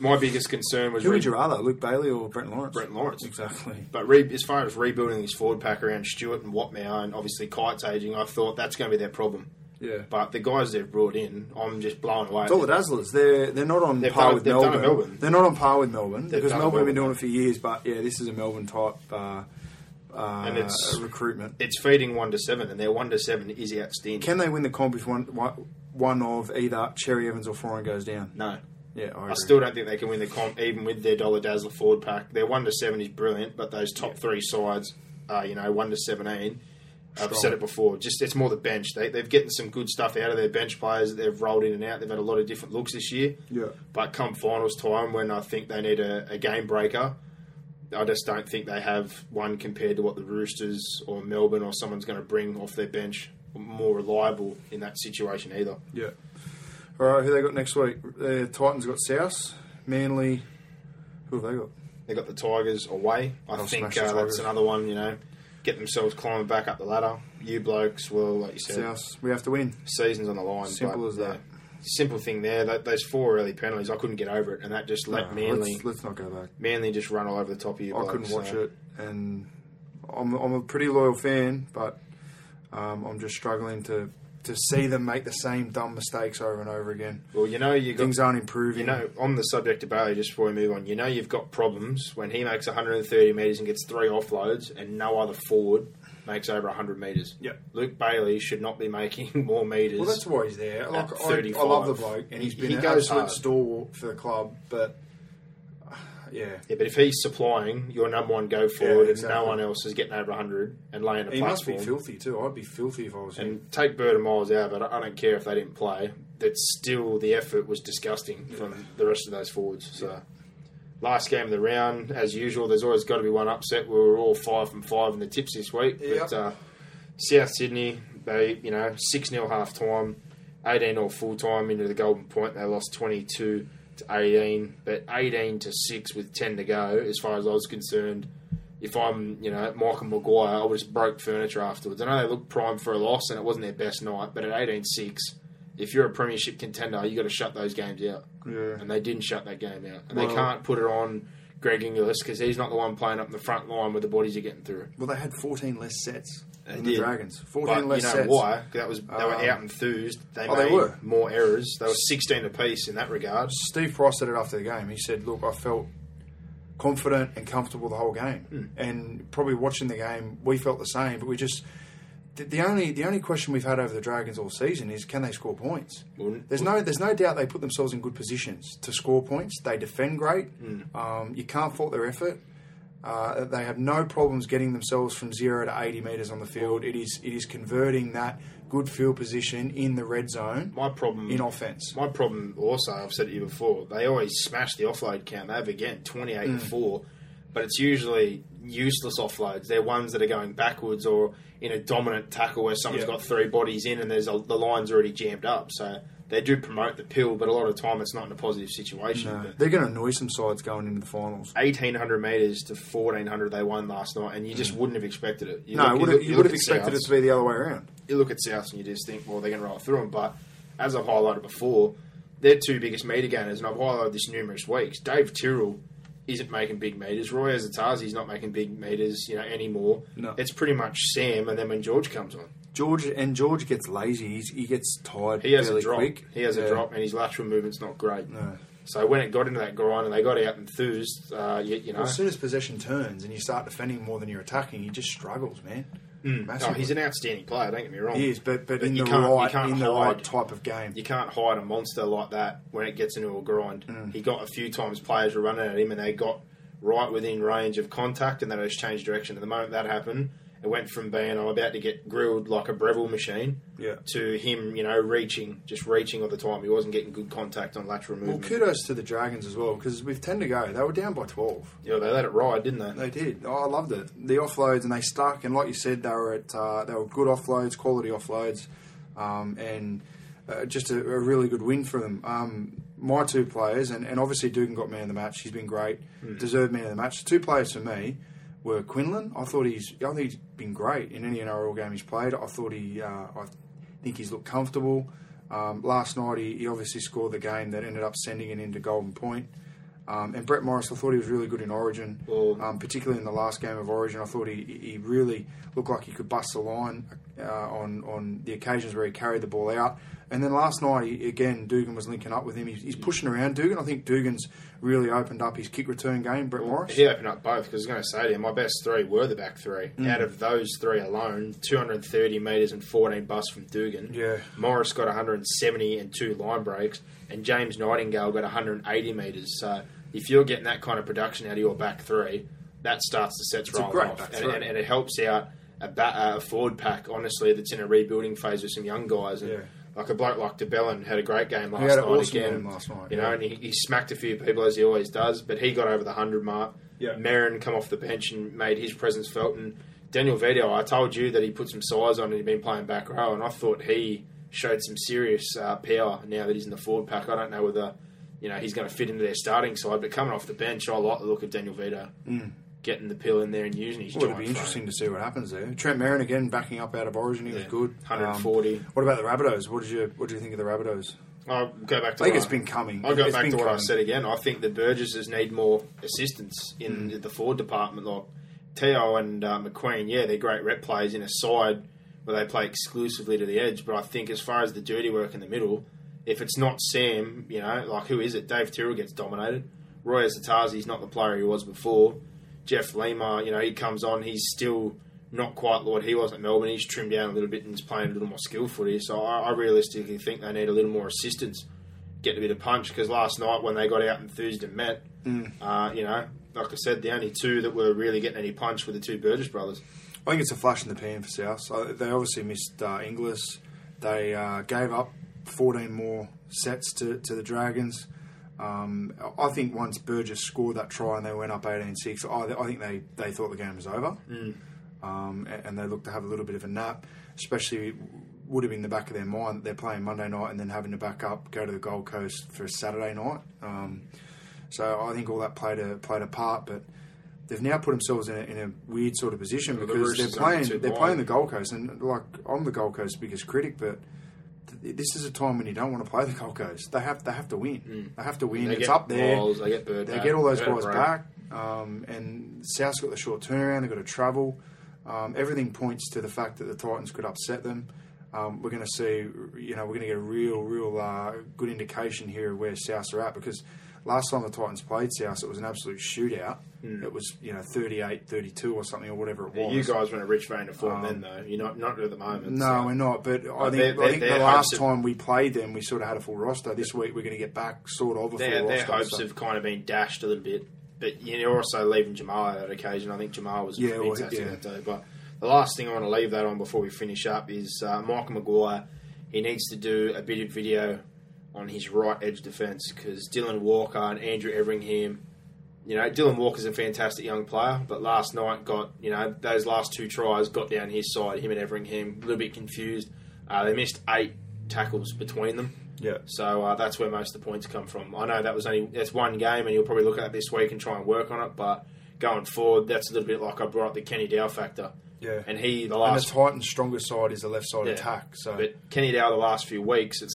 my biggest concern was Who re- would you rather, Luke Bailey or Brent Lawrence? Brent Lawrence. Exactly. But re- as far as rebuilding this forward pack around Stewart and Watmough, and obviously Kite's aging, I thought that's going to be their problem. Yeah. But the guys they've brought in, I'm just blown away. It's all the Dazzlers. They're they're not on They've par done it- with they've Melbourne. Melbourne. They're not on par with Melbourne because done it Melbourne have been doing it for years. But yeah, this is a Melbourne type uh, uh, And it's- recruitment. it's feeding one to seven, and their one to seven is outstanding. Can they win the comp if one one- one of either Cherry Evans or Foran goes down? no, Yeah, I, I still don't think they can win the comp, even with their dollar dazzler forward pack. Their one to seven is brilliant, but those top three sides, uh, you know, one to seventeen. I've Strong. said it before. Just it's more the bench. They, they've getting some good stuff out of their bench players they've rolled in and out. They've had a lot of different looks this year. Yeah. But come finals time, when I think they need a, a game breaker, I just don't think they have one compared to what the Roosters or Melbourne or someone's going to bring off their bench more reliable in that situation either. Yeah. All right, who they got next week? The Titans got South, Manly. Who have they got? They got the Tigers away. I They'll think smash the uh, Tigers. that's another one. You know, get themselves climbing back up the ladder. You blokes, well, like you said, South. We have to win. seasons on the line. Simple but, as that. yeah, simple thing there. That, those four early penalties, I couldn't get over it, and that just let No, Manly, let's, let's not go back. Manly just run all over the top of you. I blokes, couldn't watch so- it, and I'm, I'm a pretty loyal fan, but um, I'm just struggling to, to see them make the same dumb mistakes over and over again. Well, you know, you got Things aren't improving. You know, on the subject of Bailey, just before we move on, you know you've got problems when he makes 130 metres and gets three offloads, and no other forward makes over 100 metres. Yep. Luke Bailey should not be making more metres. well, that's why he's there. Like, I, I love the bloke, and he's He- been he goes absolute hard. stalwart for the club, but yeah. yeah, but if he's supplying your number one go forward exactly. and no one else is getting over 100 and laying a He must be filthy too. I'd be filthy if I was him. and take Bird and Miles out, but I don't care if they didn't play. That still the effort was disgusting from the rest of those forwards. So. Last game of the round, as usual, there's always got to be one upset. We were all five from five in the tips this week. But uh, South Sydney, they, you know, 6 0 half time, 18 or full time into the Golden Point. They lost 22 to 18, but 18 to 6 with 10 to go, as far as I was concerned. If I'm, you know, Michael Maguire, I would just broke furniture afterwards. I know they looked primed for a loss and it wasn't their best night, but at 18 6, if you're a premiership contender, you've got to shut those games out. Yeah. And they didn't shut that game out. And they can't put it on Greg Inglis because he's not the one playing up in the front line where the bodies are getting through. Well, they had 14 less sets than the. Dragons. 14 But less you know sets. why? 'Cause That was they were Um, out enthused. They oh, made they were. more errors. They were 16 apiece in that regard. Steve Price said it after the game. He said, "Look, I felt confident and comfortable the whole game, Hmm. and probably watching the game, we felt the same. But we just the, the only the only question we've had over the Dragons all season is can they score points? Well, There's no there's no doubt they put themselves in good positions to score points. They defend great. Hmm. Um, you can't fault their effort. Uh, they have no problems getting themselves from zero to 80 metres on the field. It is it is converting that good field position in the red zone My problem in offence. My problem also, I've said it to you before, they always smash the offload count. They have again 28 Mm. 4, but it's usually useless offloads. They're ones that are going backwards or in a dominant tackle where someone's Yeah. got three bodies in and there's a, the line's already jammed up. So they do promote the pill, but a lot of time it's not in a positive situation. No, they're going to annoy some sides going into the finals. 1800 metres to 1400 they won last night, and you just wouldn't have expected it. You Mm. No, look- would look- have, you would have expected Souths it to be the other way around. you look at South and you just think, well, they're going to roll through them. But as I've highlighted before, their two biggest meter gainers, and I've highlighted this numerous weeks. Dave Tyrrell isn't making big meters. Roy Asotasi's not making big meters, you know, anymore. No. It's pretty much Sam, and then when George comes on, George and George gets lazy. He's, he gets tired he has a drop. quick. He has Yeah. a drop, and his lateral movement's not great. No. So when it got into that grind and they got out enthused, uh, you, you know, Well, as soon as possession turns and you start defending more than you're attacking, he just struggles, man. oh, he's an outstanding player. Don't get me wrong. He is, but, but, But in you the right in the hide. right type of game. You can't hide a monster like that when it gets into a grind. Mm. He got a few times players were running at him and they got right within range of contact and then it just changed direction. At the moment that happened, it went from being I'm about to get grilled like a Breville machine Yeah. to him, you know, reaching, just reaching all the time. He wasn't getting good contact on lateral movement. Well, kudos to the Dragons as well because with ten to go, they were down by twelve. yeah, they let it ride, didn't they? They did. Oh, I loved it. The offloads and they stuck, and like you said, they were at uh, they were good offloads, quality offloads, um, and uh, just a, a really good win for them. Um, my two players, and, and obviously Dugan got man of the match. He's been great, deserved man of the match. The two players for me were Quinlan. I thought he's I think he's been great in any NRL game he's played. I thought he uh, I think he's looked comfortable. Um, last night he, he obviously scored the game that ended up sending it into Golden Point. Um, and Brett Morris, I thought he was really good in Origin, um, particularly in the last game of Origin. I thought he, he really looked like he could bust the line uh, on on the occasions where he carried the ball out. And then last night, he, again, Dugan was linking up with him. He's, he's pushing around Dugan. I think Dugan's really opened up his kick return game. Brett Morris. He opened up both because I was going to say to my best three were the back three. Mm. Out of those three alone, 230 metres and 14 busts from Dugan. Yeah. Morris got 170 and two line breaks, and James Nightingale got 180 metres. So if you're getting that kind of production out of your back three, that starts the sets rolling off, and, and, and it helps out a, ba- a forward pack. Honestly, that's in a rebuilding phase with some young guys. And Yeah. Like a bloke like de Belin had a great game last had an night awesome again. game last night, You know, and he, he smacked a few people as he always does, but he got over the hundred mark. Yeah. Merrin come off the bench and made his presence felt. And Daniel Vidot, I told you that he put some size on and he'd been playing back row, and I thought he showed some serious uh, power now that he's in the forward pack. I don't know whether you know he's going to fit into their starting side, but coming off the bench, I like the look of Daniel Vidot getting the pill in there and using his. Well, it'll giant be frame. interesting to see what happens there. Trent Merrin again backing up out of Origin. He was good. 140. Um, what about the Rabbitohs? What did you What did you think of the Rabbitohs? I'll go back to. I think what it's been coming. I'll go It's back been to what I said again. I think the Burgesses need more assistance in Mm. the forward department. Like Teo and uh, McQueen, yeah, they're great rep players in a side where they play exclusively to the edge. But I think as far as the dirty work in the middle, if it's not Sam, you know, like who is it? Dave Tyrrell gets dominated. Roy Asotasi's not the player he was before. Jeff Lima, you know, he comes on, he's still not quite what he was at Melbourne. He's trimmed down a little bit and is playing a little more skillful here. So I, I realistically think they need a little more assistance, get a bit of punch. Because last night when they got out enthused and met, Mm. uh, you know, like I said, the only two that were really getting any punch were the two Burgess brothers. I think it's a flash in the pan for South. So they obviously missed uh, Inglis. They uh, gave up 14 more sets to, to the Dragons. Um, I think once Burgess scored that try and they went up 18-6, I, I think they, they thought the game was over. Um, and, and they looked to have a little bit of a nap, especially would have been in the back of their mind that they're playing Monday night and then having to back up, go to the Gold Coast for a Saturday night. Um, so I think all that played a played a part, but they've now put themselves in a, in a weird sort of position Well, the because they're playing they're wide. playing the Gold Coast, and like I'm the Gold Coast's biggest critic, but this is a time when you don't want to play the Gold Coast. They have they have to win. They have to win. Mm. It's up there. Miles, they get Bird They back, get all those they get a guys back, um, and South's got the short turnaround. They've got to travel. Um, everything points to the fact that the Titans could upset them. Um, we're going to see, you know, we're going to get a real, real uh, good indication here of where Souths are at because last time the Titans played South, it was an absolute shootout. It was, you know, 38 32 or something or whatever it. Yeah, was. you guys were in a rich vein of form then, though. You're not not at the moment. No, so. we're not. But I Well, think, their- I think the last of- time we played them, we sort of had a full roster. This week we're going to get back sort of a Their, full their roster. hopes so- have kind of been dashed a little bit but you're also leaving Jamal out on occasion. I think Jamal was Yeah, well, fantastic yeah. that day. But the last thing I want to leave that on before we finish up is uh, Michael Maguire. He needs to do a bit of video on his right edge defence because Dylan Walker and Andrew Everingham. You know, Dylan Walker's a fantastic young player, but last night got you know those last two tries got down his side. Him and Everingham a little bit confused. Uh, they missed eight tackles between them. Yeah. So uh, that's where most of the points come from. I know that was only that's one game, and you'll probably look at it this week and try and work on it. But going forward, that's a little bit like I brought up the Kenny Dow factor. Yeah. And he the And the last, Titans' strongest side is the left side Yeah. attack. So but Kenny Dow the last few weeks, it's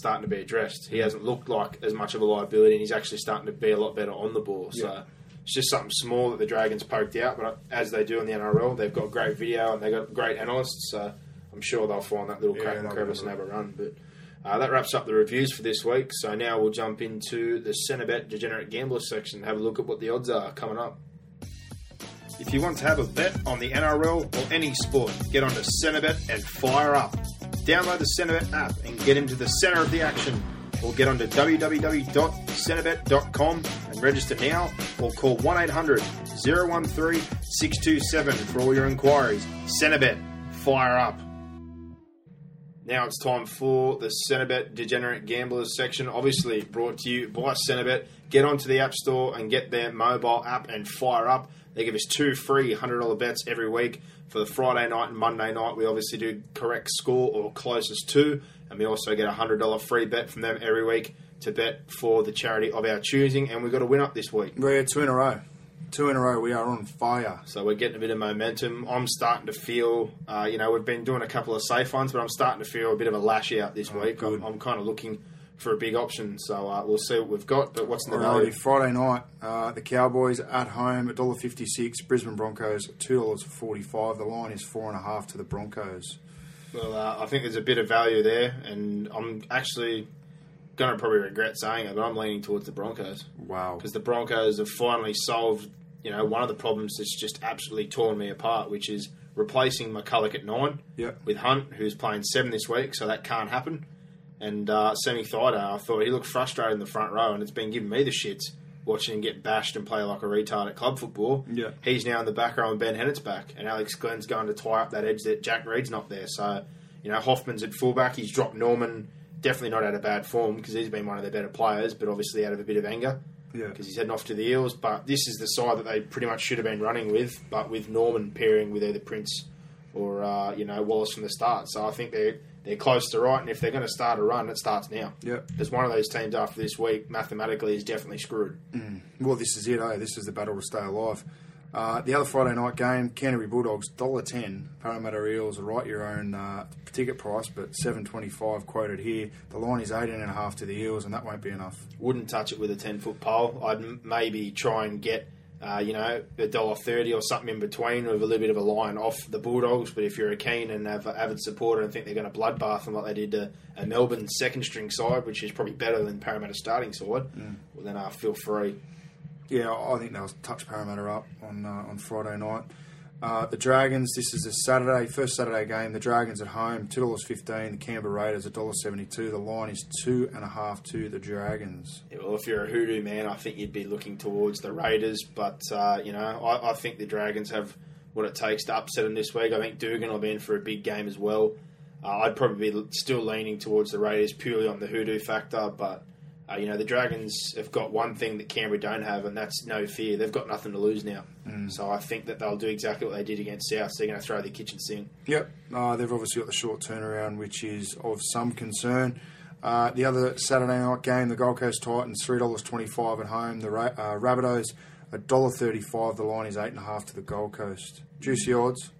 starting to be addressed. He hasn't looked like as much of a liability, and he's actually starting to be a lot better on the ball. So it's just something small that the Dragons poked out, but as they do in the NRL, they've got great video and they've got great analysts. So I'm sure they'll find that little Yeah, crack and crevice and have a run. But uh, that wraps up the reviews for this week. So now we'll jump into the Centrebet Degenerate Gambler section and have a look at what the odds are coming up. If you want to have a bet on the NRL or any sport, get onto Centrebet and fire up. Download the Centrebet app and get into the centre of the action. Or get onto www.centrebet.com and register now or call 1 800 013 627 for all your inquiries. Centrebet, fire up. Now it's time for the Centrebet Degenerate Gamblers section. Obviously brought to you by Centrebet. Get onto the App Store and get their mobile app and fire up. They give us two free $100 bets every week. For the Friday night and Monday night, we obviously do correct score or closest to. And we also get a $100 free bet from them every week to bet for the charity of our choosing. And we've got a win up this week. We're two in a row. Two in a row. We are on fire. So we're getting a bit of momentum. I'm starting to feel, uh, you know, we've been doing a couple of safe ones, but I'm starting to feel a bit of a lash out this week. I'm. I'm kind of looking for a big option. So uh, we'll see what we've got. But what's in the value? Friday night, uh, the Cowboys at home, $1.56. Brisbane Broncos, $2.45. The line is four and a half to the Broncos. Well, uh, I think there's a bit of value there, and I'm actually going to probably regret saying it, but I'm leaning towards the Broncos Wow. because the Broncos have finally solved, you know, one of the problems that's just absolutely torn me apart, which is replacing McCullough at nine Yep. with Hunt, who's playing seven this week, so that can't happen. And uh, Semi Thaiday, I thought he looked frustrated in the front row, and it's been giving me the shits watching him get bashed and play like a retard at club football. Yeah. He's now in the back row and Ben Hannant's back, and Alex Glenn's going to tie up that edge that Jack Reed's not there. So, you know, Hoffman's at fullback. He's dropped Norman, definitely not out of bad form because he's been one of their better players, but obviously out of a bit of anger Yeah. because he's heading off to the Eels. But this is the side that they pretty much should have been running with, but with Norman pairing with either Prince or uh, you know Wallace from the start. So I think they're they're close to right, and if they're going to start a run, it starts now. Yep. Because one of those teams after this week, mathematically, is definitely screwed. Well, this is it, eh? This is the battle to stay alive. Uh, the other Friday night game, Canterbury Bulldogs, $1.10. Parramatta Eels, write your own uh, ticket price, but seven twenty five quoted here. The line is eighteen and a half to the Eels, and that won't be enough. Wouldn't touch it with a ten foot pole. I'd m- maybe try and get. Uh, you know, a dollar thirty or something in between with a little bit of a line off the Bulldogs. But if you're a keen and have avid supporter and think they're going to bloodbath them like they did to a Melbourne second string side, which is probably better than Parramatta starting side, well then uh, feel free. Yeah, I think they'll touch Parramatta up on uh, on Friday night. Uh, the Dragons. This is a Saturday, first Saturday game. The Dragons at home, two dollars fifteen. The Canberra Raiders, a dollar seventy two. The line is two and a half to the Dragons. Yeah, well, if you're a hoodoo man, I think you'd be looking towards the Raiders. But uh, you know, I, I think the Dragons have what it takes to upset them this week. I think Dugan will be in for a big game as well. Uh, I'd probably be still leaning towards the Raiders purely on the hoodoo factor, but. Uh, you know the Dragons have got one thing that Canberra don't have, and that's no fear. They've got nothing to lose now, so I think that they'll do exactly what they did against South. So they're going to throw the kitchen sink. Yep, uh, they've obviously got the short turnaround, which is of some concern. Uh, the other Saturday night game, the Gold Coast Titans, three dollars twenty-five at home. The Ra- uh, Rabbitohs, a dollar thirty-five. The line is eight and a half to the Gold Coast. Juicy odds.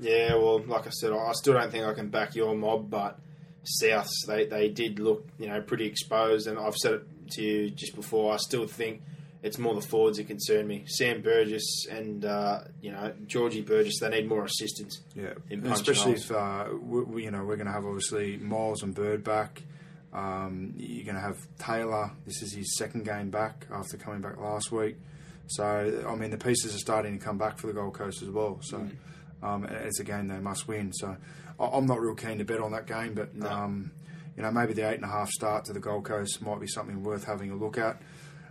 Yeah, well, like I said, I still don't think I can back your mob, but Souths, they, they did look you know pretty exposed, and I've said it to you just before. I still think it's more the forwards that concern me. Sam Burgess and uh, you know Georgie Burgess, they need more assistance. Yeah, especially if uh, we, you know we're going to have obviously Miles and Bird back. Um, you're going to have Taylor. This is his second game back after coming back last week. So I mean the pieces are starting to come back for the Gold Coast as well. So Mm. um, it's a game they must win. So I'm not real keen to bet on that game, but um, you know maybe the eight and a half start to the Gold Coast might be something worth having a look at.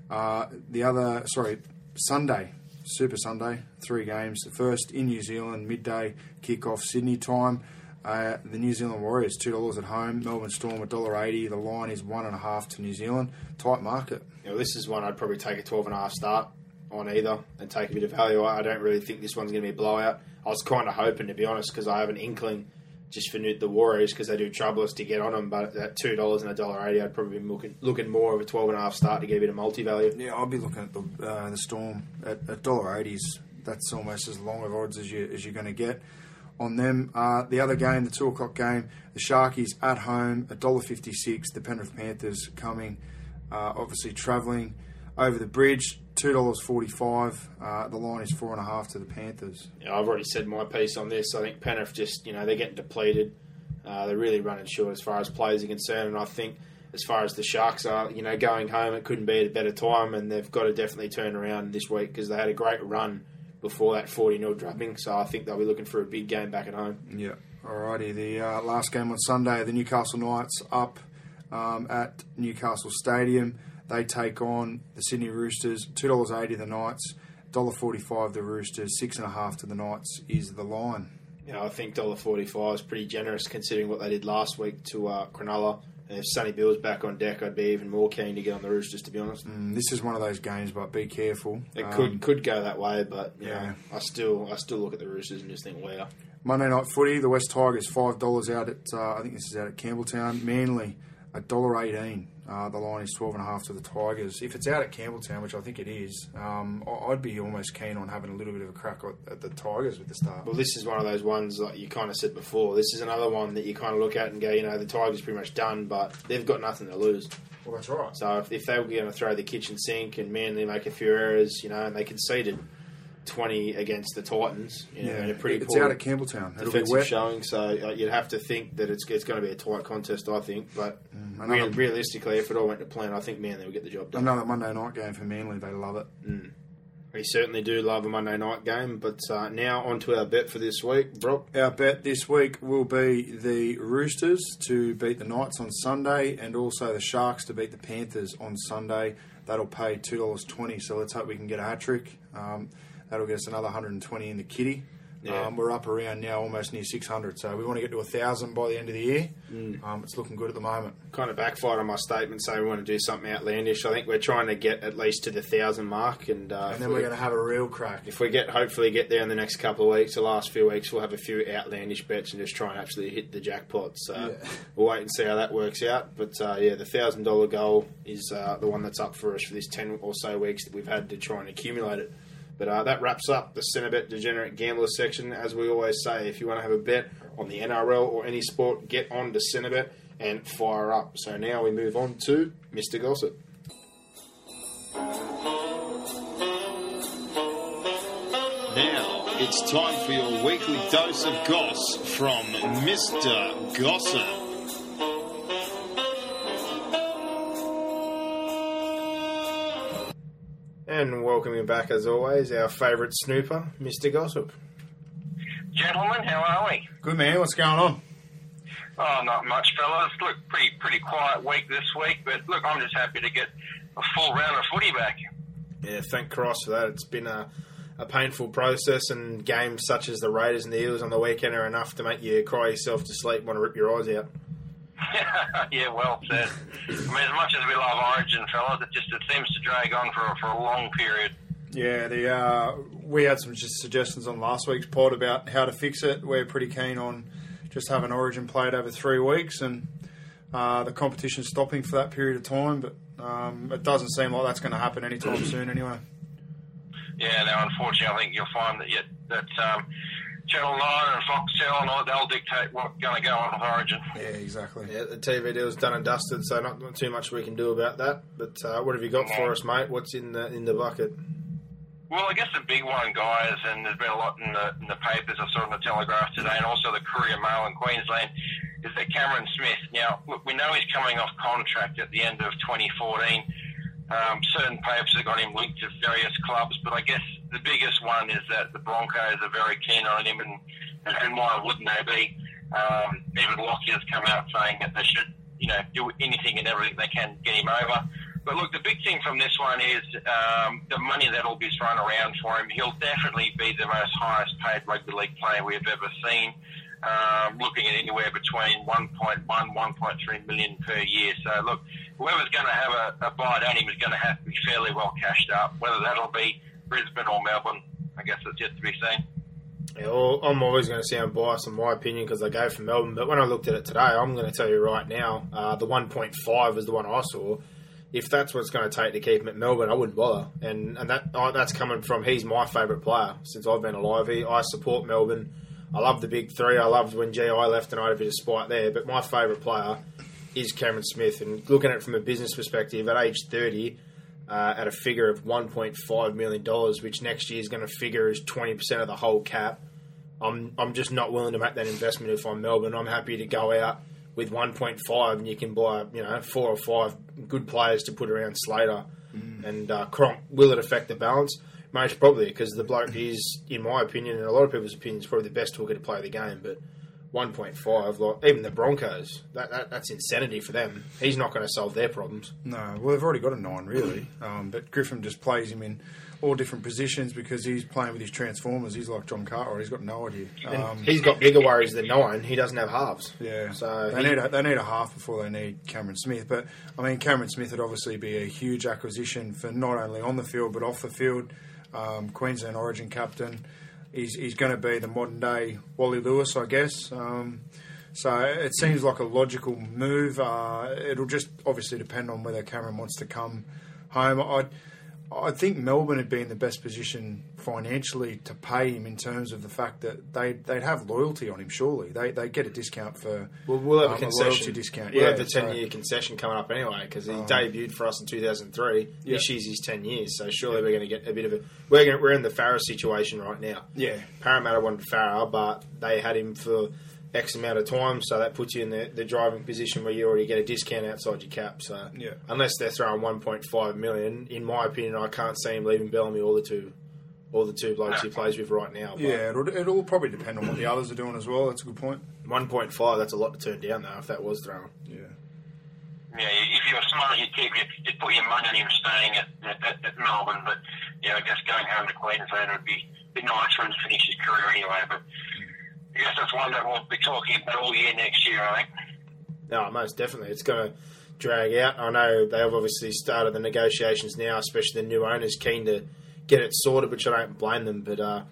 Uh, the other, sorry, Sunday, Super Sunday, three games. The first in New Zealand, midday kick-off Sydney time. Uh, the New Zealand Warriors, two dollars at home. Melbourne Storm, a dollar eighty. The line is one and a half to New Zealand. Tight market. You know, this is one I'd probably take a 12 and a start on either and take a bit of value. I don't really think this one's going to be a blowout. I was kind of hoping, to be honest, because I have an inkling just for the Warriors because they do trouble us to get on them. But at two dollars and a dollar eighty, I'd probably be looking looking more of a 12 and a start to get a bit of multi value. Yeah, I'll be looking at the uh, the Storm at, dollar eighties. That's almost as long of odds as you as you're going to get on them. Uh, the other game, the two o'clock game, the Sharkies at home, a dollar fifty six. The Penrith Panthers coming, uh, obviously travelling over the bridge, two dollars forty five. Uh, the line is four and a half to the Panthers. Know, I've already said my piece on this. I think Penrith just, you know, they're getting depleted. Uh, they're really running short as far as players are concerned. And I think as far as the Sharks are, you know, going home, it couldn't be at a better time. And they've got to definitely turn around this week because they had a great run before that 40 0 drubbing. So I think they'll be looking for a big game back at home. Yeah. Alrighty. The uh, last game on Sunday, the Newcastle Knights up um, at Newcastle Stadium. They take on the Sydney Roosters. Two dollars eighty the Knights. Dollar forty five the Roosters. Six and a half to the Knights is the line. You know, I think $1.45 is pretty generous considering what they did last week to uh, Cronulla. And if Sonny Bill's back on deck, I'd be even more keen to get on the Roosters, to be honest. And this is one of those games, but be careful. It Um, could could go that way, but yeah. know, I still I still look at the Roosters and just think, wow. Monday night footy. The West Tigers five dollars out at uh, I think this is out at Campbelltown. Manly a dollar eighteen. Uh, the line is twelve and a half to the Tigers. If it's out at Campbelltown, which I think it is, um, I'd be almost keen on having a little bit of a crack at, the Tigers with the start. Well, this is one of those ones like you kind of said before. This is another one that you kind of look at and go, you know, the Tigers pretty much done, but they've got nothing to lose. Well, that's right. So if, if they were going to throw the kitchen sink and Manly make a few errors, you know, and they conceded twenty against the Titans, you know, in a pretty it's out at Campbelltown. It'll defensive showing. So uh, you'd have to think that it's it's going to be a tight contest. I think, but Mm, real, realistically, if it all went to plan, I think Manly will get the job done. Another Monday night game for Manly. They love it. We certainly do love a Monday night game. But uh, now on to our bet for this week, Brock. Our bet this week will be the Roosters to beat the Knights on Sunday, and also the Sharks to beat the Panthers on Sunday. That'll pay two dollars twenty. So let's hope we can get a hat trick. Um, that'll get us another hundred and twenty in the kitty. Yeah. Um, we're up around now, almost near six hundred. So we want to get to a thousand by the end of the year. Um, it's looking good at the moment. kind of backfired on my statement saying we want to do something outlandish. I think we're trying to get at least to the thousand mark, and, uh, And then we, we're going to have a real crack. if we get hopefully get there in the next couple of weeks, the last few weeks, we'll have a few outlandish bets and just try and actually hit the jackpot. So we'll wait and see how that works out. But uh, yeah, the thousand dollar goal is uh, the one that's up for us for this ten or so weeks that we've had to try and accumulate it. But uh, that wraps up the Centrebet Degenerate Gambler section. As we always say, if you want to have a bet on the NRL or any sport, get on to Centrebet and fire up. So now we move on to Mr. Gossip. Now it's time for your weekly dose of goss from Mr. Gossip. And welcoming back, as always, our favourite snooper, Mr. Gossip. Gentlemen, how are we? Good man. What's going on? Oh, not much, fellas. Look, pretty pretty quiet week this week, but look, I'm just happy to get a full round of footy back. Yeah, thank Christ for that. It's been a, a painful process, and games such as the Raiders and the Eagles on the weekend are enough to make you cry yourself to sleep, and want to rip your eyes out. yeah, well said. I mean, as much as we love Origin, fellas, it just it seems to drag on for a, for a long period. Yeah, the uh, we had some just suggestions on last week's pod about how to fix it. We're pretty keen on just having Origin played over three weeks and uh, the competition stopping for that period of time. But um, it doesn't seem like that's going to happen anytime soon, anyway. Yeah, now unfortunately, I think you'll find that yet that um, Channel 9 and Foxtel and all, they'll dictate what's going to go on with Origin. Yeah, exactly. Yeah, the TV deal's done and dusted, so not, not too much we can do about that. But uh, what have you got for us, mate? What's in the in the bucket? Well, I guess the big one, guys, and there's been a lot in the, in the papers. I saw in the Telegraph today, and also the Courier Mail in Queensland, is that Cameron Smith. Now, look, we know he's coming off contract at the end of 2014. Um, certain papers have got him linked to various clubs, but I guess the biggest one is that the Broncos are very keen on him, and, and, why wouldn't they be? Um, even Lockyer's come out saying that they should, you know, do anything and everything they can get him over. But look, the big thing from this one is um, the money that'll be thrown around for him. He'll definitely be the most highest paid rugby league player we've ever seen. Um, looking at anywhere between 1.1, 1.3 million per year. So look, whoever's going to have a, a bite at him is going to have to be fairly well cashed up. Whether that'll be Brisbane or Melbourne, I guess it's yet to be seen. Yeah, I'm always going to sound biased in my opinion because I go for Melbourne. But when I looked at it today, I'm going to tell you right now, uh, the 1.5 is the one I saw. If that's what it's going to take to keep him at Melbourne, I wouldn't bother. And and that oh, that's coming from he's my favourite player since I've been alive. He, I support Melbourne. I love the big three. I loved when GI left and I had a bit of spite there. But my favourite player is Cameron Smith. And looking at it from a business perspective, at age 30, uh, at a figure of $1.5 million, which next year is going to figure as 20% of the whole cap, I'm, I'm just not willing to make that investment if I'm Melbourne. I'm happy to go out with 1.5 and you can buy, you know, four or five good players to put around Slater and uh, Cronk. Will it affect the balance? Most probably, because the bloke is, in my opinion, and a lot of people's opinions, probably the best hooker to play the game. But 1.5, like even the Broncos, that, that that's insanity for them. He's not going to solve their problems. No, well, they've already got a nine, really. Um, but Griffin just plays him in all different positions because he's playing with his transformers. He's like John Carter. He's got no idea. Um, he's got bigger worries than nine. He doesn't have halves. yeah, So they he- need a, they need a half before they need Cameron Smith. But I mean, Cameron Smith would obviously be a huge acquisition for not only on the field but off the field. Um, Queensland Origin captain. He's, he's going to be the modern day Wally Lewis, I guess. Um, so it seems like a logical move. Uh, it'll just obviously depend on whether Cameron wants to come home. I I think Melbourne had been in the best position financially to pay him in terms of the fact that they they'd have loyalty on him. Surely they they get a discount for We'll, we'll have um, a concession. loyalty discount. We'll yeah, have the so- ten year concession coming up anyway because he debuted for us in two thousand three. Yeah. This year's his ten years, so surely we're going to get a bit of a. We're going we're in the Farah situation right now. Yeah. Parramatta wanted Farah, but they had him for X amount of time, so that puts you in the, the driving position where you already get a discount outside your cap. So Yeah. unless they're throwing one point five million, in my opinion, I can't see him leaving Bellamy or the two, or the two blokes he ah. plays with right now. But Yeah, it'll, it'll probably depend on what the others are doing as well. That's a good point. one point five. That's a lot to turn down though. If that was thrown. Yeah. Yeah, if you were smart, you'd keep your, you'd put your money on him staying at, at, at Melbourne. But yeah, I guess going home to Queensland would be, be nice for him to finish his career anyway. But I guess that's one that we'll be talking about all year next year. I think. No, most definitely. It's going to drag out. I know they've obviously started the negotiations now, especially the new owners keen to get it sorted, which I don't blame them. But uh,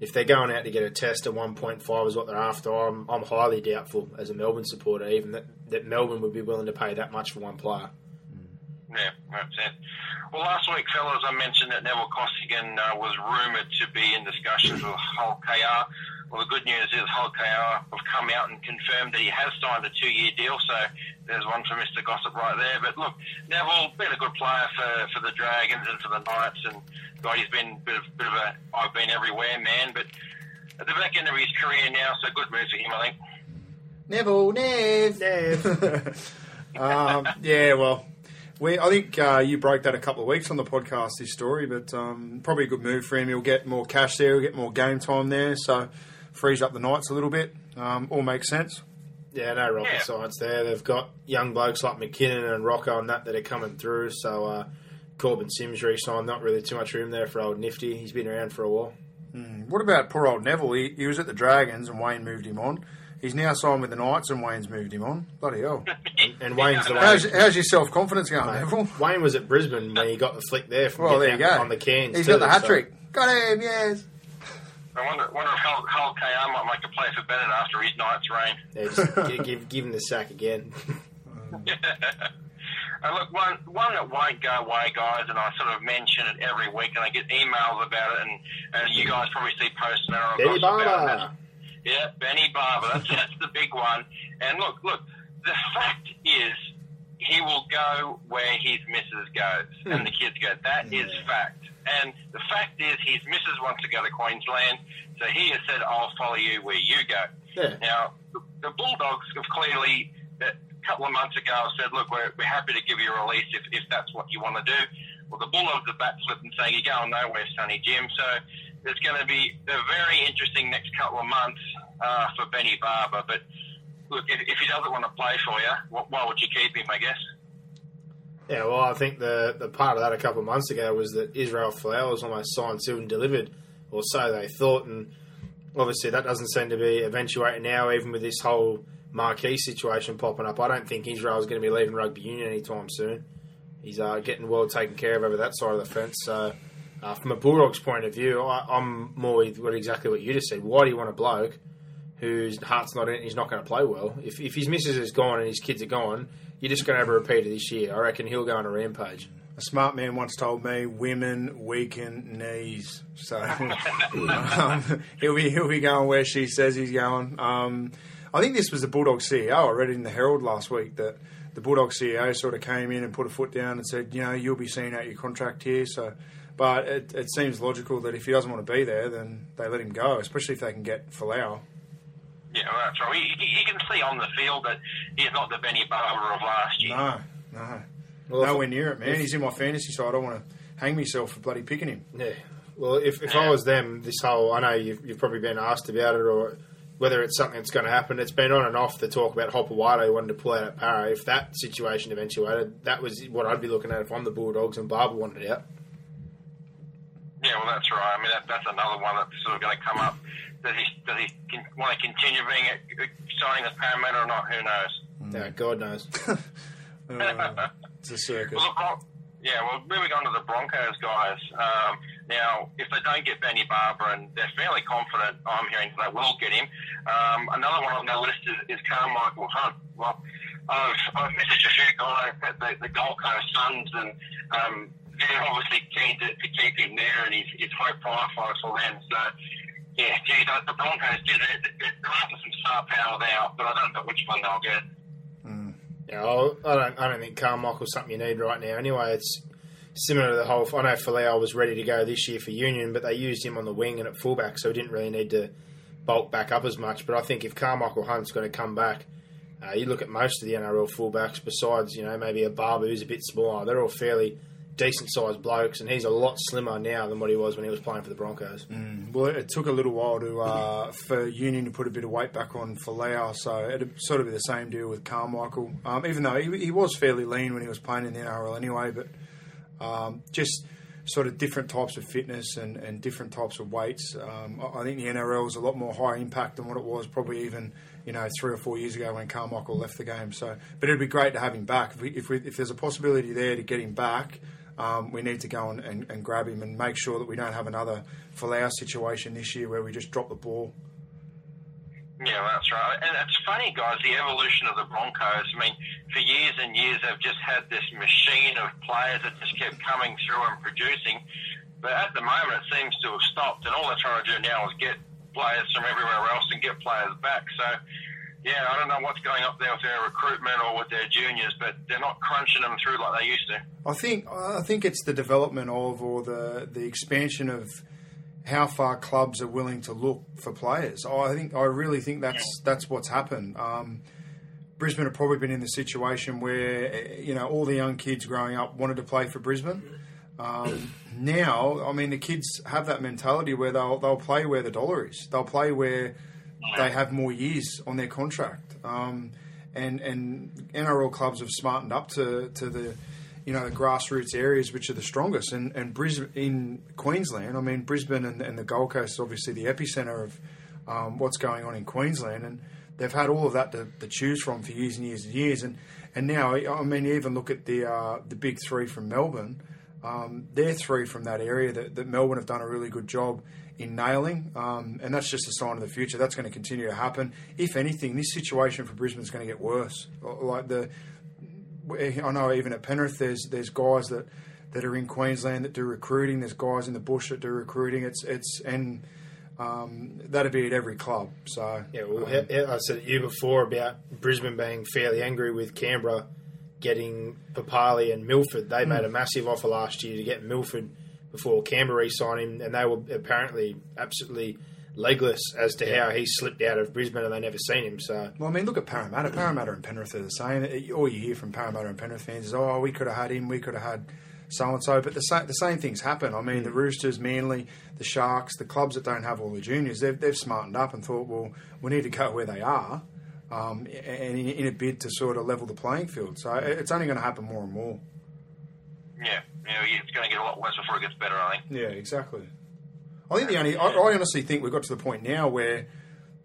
if they're going out to get a test at 1.5 is what they're after, I'm, I'm highly doubtful as a Melbourne supporter, even that, that Melbourne would be willing to pay that much for one player. Yeah, that's it. Well, last week, fellas, I mentioned that Neville Costigan uh, was rumoured to be in discussions with Hull KR. Well, the good news is Hull KR have come out and confirmed that he has signed a two-year deal, so there's one for Mr. Gossip right there. But look, Neville has been a good player for, for the Dragons and for the Knights, and God, he's been a bit of, bit of a I've been everywhere man. But at the back end of his career now, so good move for him, I think. Neville, Nev, Nev. um, yeah, well, we I think uh, you broke that a couple of weeks on the podcast. This story, but um, probably a good move for him. He'll get more cash there. He'll get more game time there. So frees up the Knights a little bit. Um, all makes sense. Yeah, no rocket Yeah. science there. They've got young blokes like McKinnon and Rochow and that that are coming through. So uh, Korbin Sims re-signed, not really too much room there for old Nifty. He's been around for a while. What about poor old Neville? He, he was at the Dragons and Wayne moved him on. He's now signed with the Knights and Wayne's moved him on. Bloody hell! And Wayne's the one. How's, how's your self confidence going, Neville? Wayne was at Brisbane when he got the flick there from Well, there getting you go. on the cans. He's too, got the hat so- trick. Got him, yes. I wonder, wonder if Hull, Hull KR might make a play for Bennett after his night's reign. Yeah, just give, give, give him the sack again. And uh, look, one one that won't go away, guys, and I sort of mention it every week, and I get emails about it, and, and you guys probably see posts and Arrow Benny Barba. it. Yeah, Benny Barba. That's, that's the big one. And look, look, the fact is, he will go where his missus goes, and the kids go. That is fact. And the fact is, his missus wants to go to Queensland, so he has said, "I'll follow you where you go." Yeah. Now, the, the Bulldogs have clearly, a couple of months ago, said, "Look, we're, we're happy to give you a release if, if that's what you want to do." Well, the Bulldogs have backflipped and saying, "You're going nowhere, Sonny Jim." So it's going to be a very interesting next couple of months uh, for Benny Barba. But look, if, if he doesn't want to play for you, why would you keep him? I guess. Yeah, well, I think the the part of that a couple of months ago was that Israel was almost signed, sealed, and delivered, or so they thought. And obviously, that doesn't seem to be eventuating now, even with this whole marquee situation popping up. I don't think Israel's going to be leaving rugby union anytime soon. He's uh, getting well taken care of over that side of the fence. So, uh, from a Bulldogs point of view, I, I'm more with exactly what you just said. Why do you want a bloke whose heart's not in? He's not going to play well. If, if his missus is gone and his kids are gone, you're just going to have a repeater this year. I reckon he'll go on a rampage. A smart man once told me, "Women weaken knees." So um, he'll be he'll be going where she says he's going. Um, I think this was the Bulldog CEO. I read it in the Herald last week that the Bulldog CEO sort of came in and put a foot down and said, "You know, you'll be seeing out your contract here." So, but it, it seems logical that if he doesn't want to be there, then they let him go, especially if they can get Folau. Yeah, that's right. You, you can see on the field that he's not the Benny Barba of last year. No, no, Well, if- nowhere near it, man. He's in my fantasy so I don't want to hang myself for bloody picking him. Yeah. Well, if, if I was them, this whole I know you've, you've probably been asked about it or whether it's something that's going to happen. It's been on and off the talk about Hopoate wanted to pull out at Para. If that situation eventuated, that was what I'd be looking at if I'm the Bulldogs and Barba wanted out. Yeah, well, that's right. I mean, that, that's another one that's sort of going to come up. Does he does he con- want to continue being a, signing as Parramatta or not? Who knows? Yeah, God knows. Uh, it's a circus. Well, look, yeah, well, moving on to the Broncos, guys. Um, now, if they don't get Benny Barba, and they're fairly confident, I'm hearing they will get him. Um, another one on their list is, is Carmichael Hunt. Well, I've, I've messaged a few guys at the, the Gold Coast Suns, and um, they're obviously keen to, to keep him there, and he's, he's high profile for them. So, yeah, geez, the Broncos, geez, they're, they're after some star power now, but I don't know which one they'll get. Yeah, I'll- I don't. I don't think Carmichael's something you need right now. Anyway, it's similar to the whole. I know Folau was ready to go this year for Union, but they used him on the wing and at fullback, so he didn't really need to bulk back up as much. But I think if Carmichael Hunt's going to come back, uh, you look at most of the NRL fullbacks. Besides, you know, maybe a Barba who's a bit smaller, they're all fairly decent sized blokes, and he's a lot slimmer now than what he was when he was playing for the Broncos. Well, it took a little while to uh, for Union to put a bit of weight back on Folau, so it'd sort of be the same deal with Carmichael. Um, even though he, he was fairly lean when he was playing in the NRL anyway, but um, just sort of different types of fitness and, and different types of weights. Um, I I think the NRL is a lot more high impact than what it was probably even you know three or four years ago when Carmichael left the game. So, but it'd be great to have him back. If, we, if, we, if there's a possibility there to get him back, um, we need to go and, and, and grab him and make sure that we don't have another Folau situation this year where we just drop the ball. Yeah, that's right. And it's funny, guys, the evolution of the Broncos. I mean, for years and years, they've just had this machine of players that just kept coming through and producing. But at the moment, it seems to have stopped, and all they're trying to do now is get players from everywhere else and get players back. So, yeah, I don't know what's going up there with their recruitment or with their juniors, but they're not crunching them through like they used to. I think I think it's the development of or the the expansion of how far clubs are willing to look for players. I think I really think that's that's what's happened. Um, Brisbane have probably been in the situation where eh, you know all the young kids growing up wanted to play for Brisbane. Um, now, I mean, the kids have that mentality where they'll they'll play where the dollar is. They'll play where they have more years on their contract. Um, and and NRL clubs have smartened up to, to the you know the grassroots areas which are the strongest. And and Brisbane in Queensland, I mean Brisbane and, and the Gold Coast is obviously the epicenter of um, what's going on in Queensland, and they've had all of that to, to choose from for years and years and years. And and now, I mean, even look at the uh, the big three from Melbourne. Um, they're three from that area that, that Melbourne have done a really good job in nailing, um, and that's just a sign of the future. That's going to continue to happen. If anything, this situation for Brisbane is going to get worse. Like the I know even at Penrith, there's there's guys that, that are in Queensland that do recruiting. There's guys in the bush that do recruiting. It's it's and um, that'd be at every club. So Yeah, well, he- I said to you before about Brisbane being fairly angry with Canberra getting Papalii and Milford. They made a massive offer last year to get Milford before Canberra re-signed him, and they were apparently absolutely legless as to how he slipped out of Brisbane and they never seen him. So Well, I mean, look at Parramatta. Parramatta and Penrith are the same. All you hear from Parramatta and Penrith fans is, "Oh, we could have had him. We could have had so and so." But the same the same things happen. I mean, the Roosters, Manly, the Sharks, the clubs that don't have all the juniors, they've they've smartened up and thought, "Well, we need to go where they are." Um, and in, in a bid to sort of level the playing field, so it's only going to happen more and more. Yeah, you know, it's going to get a lot worse before it gets better. I think. Yeah, exactly. I think the only I, I honestly think we've got to the point now where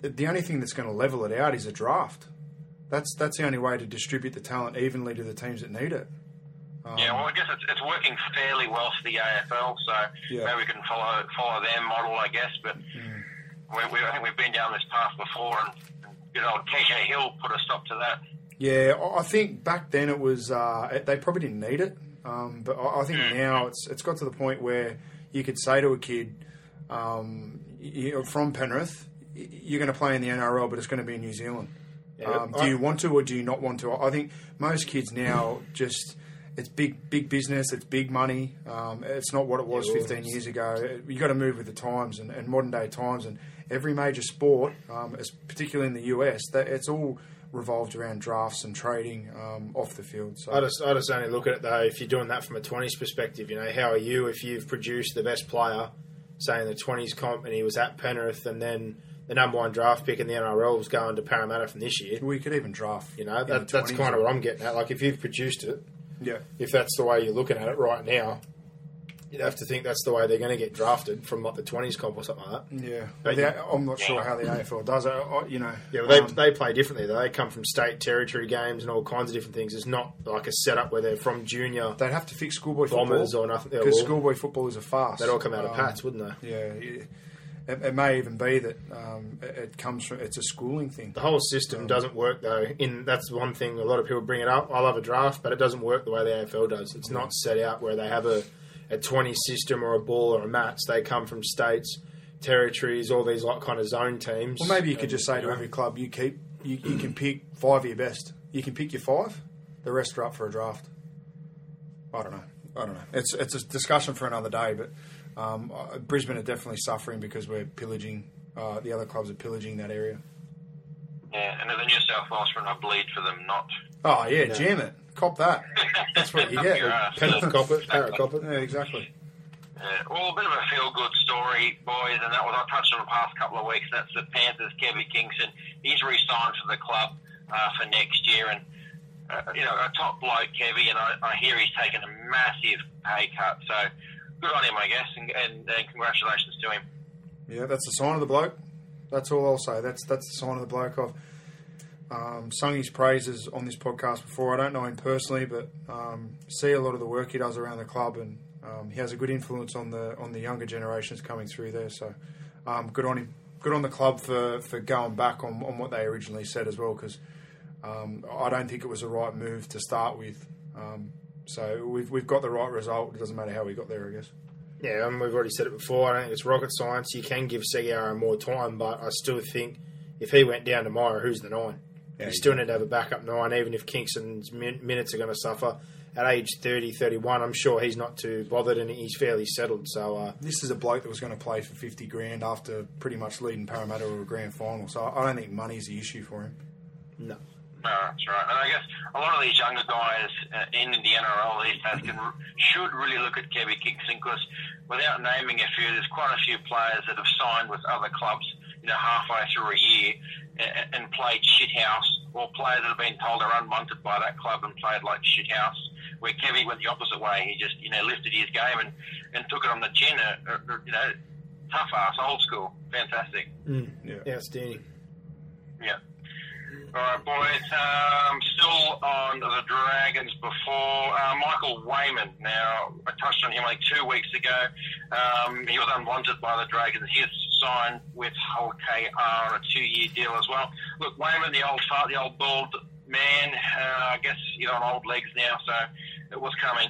the, the only thing that's going to level it out is a draft. That's that's the only way to distribute the talent evenly to the teams that need it. yeah, well, I guess it's, it's working fairly well for the AFL, so Yeah. maybe we can follow follow their model, I guess. But we, we, I think we've been down this path before, and, good old KJ Hill put a stop to that. Yeah, I I think back then it was uh, they probably didn't need it, um, but I I think now it's it's got to the point where you could say to a kid um, you know, from Penrith, you're going to play in the NRL, but it's going to be in New Zealand. Um, I- do you want to or do you not want to? I think most kids now just it's big big business, it's big money. Um, it's not what it was Yeah, 15 years ago. You got to move with the times and, and modern day times, and every major sport, um, particularly in the US, that it's all revolved around drafts and trading um, off the field. So I just, I just only look at it though. If you're doing that from a twenties perspective, you know, how are you if you've produced the best player, say in the twenties comp, and he was at Penrith, and then the number one draft pick in the NRL was going to Parramatta from this year. we could even draft. You know, that, that's kind of what I'm getting at. Like if you've produced it, Yeah. if that's the way you're looking at it right now, you'd have to think that's the way they're going to get drafted from like the twenties comp or something like that. Yeah, But- The- I'm not sure how the AFL does it. I- You know, Yeah, well, they, um, they play differently. though. They come from state territory games and all kinds of different things. It's not like a setup where they're from junior. they'd have to fix schoolboy Bombers football or nothing. Because schoolboy football is a farce. They'd all come out of Um, Pats, wouldn't they? Yeah, it, it may even be that um, it, it comes from it's a schooling thing. The whole system doesn't work though. In that's one thing a lot of people bring it up. I love a draft, but it doesn't work the way the AFL does. It's not set out where they have a, a twenty system or a ball or a match. They come from states, territories, all these like kind of zone teams. Well, maybe you could And, just say to every club, you keep you, you can pick five of your best. You can pick your five. The rest are up for a draft. I don't know. I don't know. It's it's a discussion for another day. But um, uh, Brisbane are definitely suffering because we're pillaging. Uh, the other clubs are pillaging that area. Yeah, and the New South Wales front, I bleed for them not. Oh yeah, jam it, cop that. That's what you get. Penrith cop it, Parrot cop it. Yeah, exactly. Yeah, well, a bit of a feel-good story, boys, and that was I touched on the past couple of weeks. That's the Panthers, Kevin Kingston. He's re-signed for the club uh, for next year, and uh, you know, a top bloke, Kevy, and I, I hear he's taken a massive pay cut. So good on him, I guess, and, and, and congratulations to him. Yeah, that's a sign of the bloke. That's all I'll say. That's that's the sign of the bloke. I've um, sung his praises on this podcast before. I don't know him personally, but um, see a lot of the work he does around the club, and um, he has a good influence on the on the younger generations coming through there. So um, good on him. Good on the club for, for going back on, on what they originally said as well, because um, I don't think it was the right move to start with. Um, so we've we've got the right result. It doesn't matter how we got there, I guess. Yeah, and we've already said it before. I don't think it's rocket science. You can give Segeyaro more time, but I still think if he went down tomorrow, who's the nine? Yeah, you still need to have a backup nine, even if Kingston's min- minutes are going to suffer. At age 30, 31, I'm sure he's not too bothered and he's fairly settled. So, uh, This is a bloke that was going to play for 50 grand after pretty much leading Parramatta to a grand final. So I don't think money's the issue for him. no. No, that's right. And I guess a lot of these younger guys uh, in the NRL these days can should really look at Kevin Kingston because without naming a few, there's quite a few players that have signed with other clubs, you know, halfway through a year and, and played shithouse, or players that have been told they're unwanted by that club and played like shithouse. Where Kevin went the opposite way, he just you know lifted his game and, and took it on the chin. Uh, uh, you know, tough ass, old school, fantastic. Yeah. Outstanding. Yeah. All right, boys. Um, still on the Dragons before uh, Michael Weyman. Now, I touched on him like two weeks ago. Um, he was unwanted by the Dragons. He has signed with Hull KR a two-year deal as well. Look, Weyman, the old fart, the old bald man. Uh, I guess you're on old legs now, so it was coming.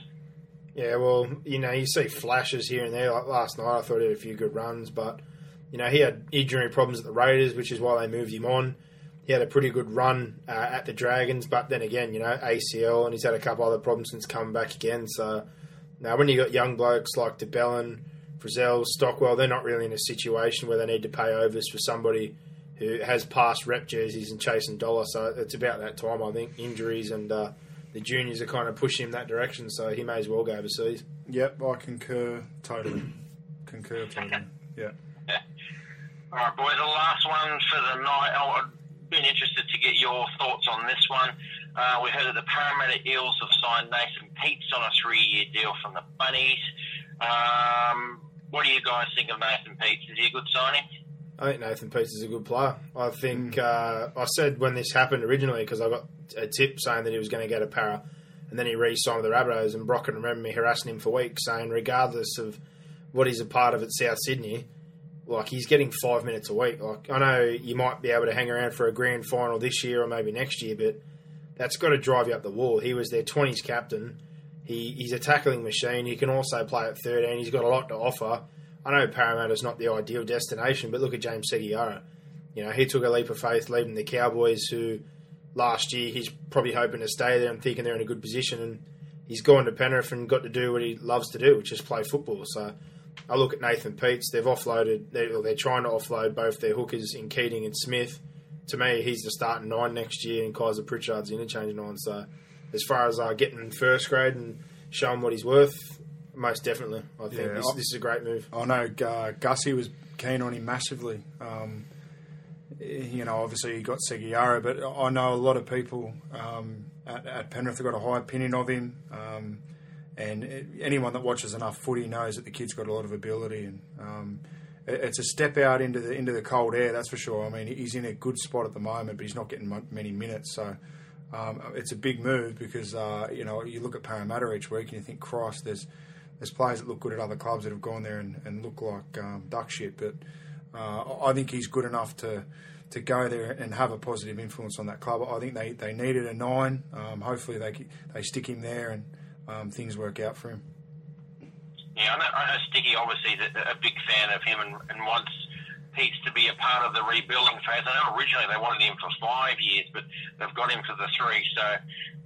Yeah, well, you know, you see flashes here and there. Like last night, I thought he had a few good runs, but you know, he had injury problems at the Raiders, which is why they moved him on. He had a pretty good run uh, at the Dragons, but then again, you know, ACL, and he's had a couple other problems since coming back again. So now, when you got young blokes like DeBellin, Frizell, Stockwell, they're not really in a situation where they need to pay overs for somebody who has passed rep jerseys and chasing dollar. So it's about that time, I think. Injuries and uh, the juniors are kind of pushing him that direction, so he may as well go overseas. Yep, I concur totally. concur totally. Yeah. All right, boys, the last one for the night. Been interested to get your thoughts on this one. Uh, we heard that the Parramatta Eels have signed Nathan Peats on a three-year deal from the Bunnies. Um, what do you guys think of Nathan Peats? Is he a good signing? I think Nathan Peats is a good player. I think uh, I said when this happened originally because I got a tip saying that he was going to get a para, and then he re-signed with the Rabbitohs, and Brock can remember me harassing him for weeks, saying regardless of what he's a part of at South Sydney, like he's getting five minutes a week. Like I know you might be able to hang around for a grand final this year or maybe next year, but that's got to drive you up the wall. He was their twenties captain. He, he's a tackling machine. He can also play at 13. He's got a lot to offer. I know Parramatta's not the ideal destination, but look at James Segeyaro. You know, he took a leap of faith leaving the Cowboys, who last year he's probably hoping to stay there and thinking they're in a good position. And he's gone to Penrith and got to do what he loves to do, which is play football. So I look at Nathan Peats. They've offloaded, they're, they're trying to offload both their hookers in Keating and Smith. To me, he's the starting nine next year, and Kaysa Pritchard's the interchange nine. So as far as uh, getting in first grade and showing what he's worth, most definitely. I think Yeah, this, I- this is a great move. I know uh, Gussie was keen on him massively. Um, you know, obviously he got Segeyaro, but I know a lot of people um, at, at Penrith have got a high opinion of him. Um, and it, anyone that watches enough footy knows that the kid's got a lot of ability, and um, it, it's a step out into the into the cold air. That's for sure. I mean, he's in a good spot at the moment, but he's not getting many minutes. So um, it's a big move because uh, you know you look at Parramatta each week and you think, Christ, there's there's players that look good at other clubs that have gone there and, and look like um, duck shit. But uh, I think he's good enough to to go there and have a positive influence on that club. I think they, they needed a nine. Um, hopefully they they stick him there and um, things work out for him. Yeah, I know, I know Sticky obviously is a, a big fan of him and, and wants Peats to be a part of the rebuilding phase. I know originally they wanted him for five years, but they've got him for the three. So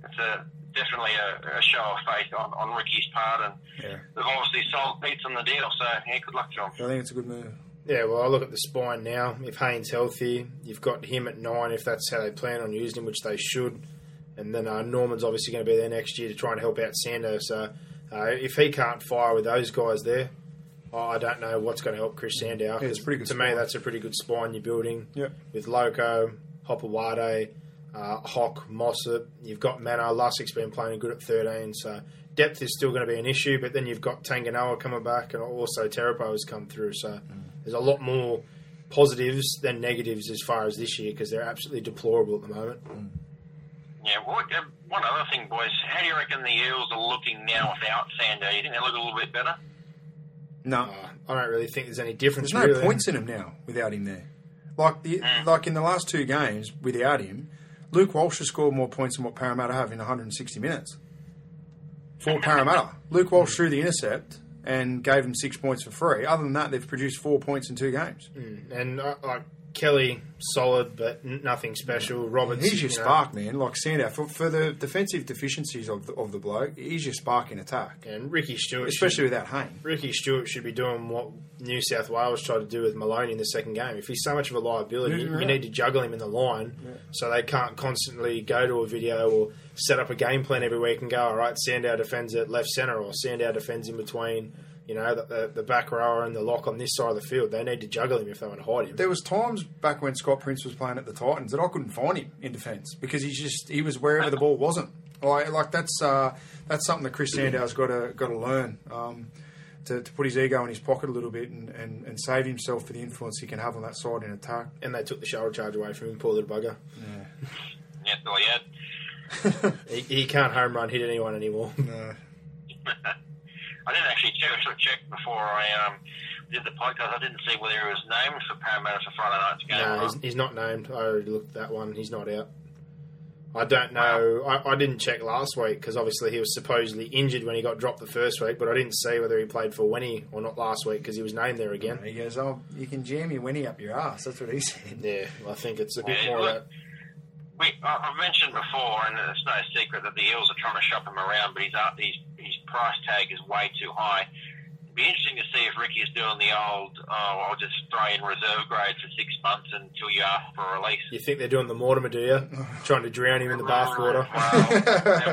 it's a definitely a, a show of faith on, on Ricky's part, and Yeah. they've obviously sold Peats on the deal. So yeah, good luck to him. I think it's a good move. Yeah, well, I look at the spine now. If Hayne's healthy, you've got him at nine. If that's how they plan on using him, which they should, and then uh, Norman's obviously going to be there next year to try and help out Sando. So uh, if he can't fire with those guys there, I don't know what's going to help Chris Sandow. Yeah, it's pretty good to me, that's a pretty good spine you're building. Yep. With Loco, Hopoate, uh, Hock, Mossop. You've got Mano. Lussig's been playing good at 13, so depth is still going to be an issue. But then you've got Tanganoa coming back, and also Terepo has come through. So there's a lot more positives than negatives as far as this year because they're absolutely deplorable at the moment. Yeah. What, uh, one other thing, boys. How do you reckon the Eels are looking now without Sando? You think they look a little bit better? No, Uh, I don't really think there's any difference. there's no really. points in him now without him there. Like the like in the last two games without him, Luke Walsh has scored more points than what Parramatta have in 160 minutes. For Parramatta, Luke Walsh threw the intercept and gave them six points for free. Other than that, they've produced four points in two games. And uh, like Kelly, solid, but nothing special. Roberts, He's your you know, spark, man. Like Sandow for, for the defensive deficiencies of the, of the bloke. He's your spark in attack, and Ricky Stuart, especially should, without Hayne. Ricky Stuart should be doing what New South Wales tried to do with Maloney in the second game. If he's so much of a liability, Yeah, right. you need to juggle him in the line so they can't constantly go to a video or set up a game plan every week and go, all right, Sandow defends at left centre or Sandow defends in between. You know, the, the, the back rower and the lock on this side of the field. They need to juggle him if they want to hide him. There was times back when Scott Prince was playing at the Titans that I couldn't find him in defence because he's just he was wherever the ball wasn't. Like, like that's uh, that's something that Chris Sandow's got to got to learn um, to, to put his ego in his pocket a little bit and, and, and save himself for the influence he can have on that side in attack. And they took the shoulder charge away from him, poor little bugger. Yeah, well, yeah. He, he can't home run hit anyone anymore. No. I didn't actually check, sort of check before I um, did the podcast. I didn't see whether he was named for Parramatta for Friday night's game. No, not. he's, he's not named. I already looked at that one. He's not out. I don't know. I, I didn't check last week because obviously he was supposedly injured when he got dropped the first week, but I didn't see whether he played for Winnie or not last week because he was named there again. He goes, "Oh, you can jam your Winnie up your ass." That's what he said. Yeah, I think it's a bit Yeah, more look- of that. We, I- I've mentioned before, and it's no secret that the Eels are trying to shop him around, but he's uh, his, his price tag is way too high. It'd be interesting to see if Ricky's doing the old, oh, I'll just throw in reserve grade for six months until you ask for a release. You think they're doing the Mortimer, do you? Trying to drown him in the bathwater. Well, they've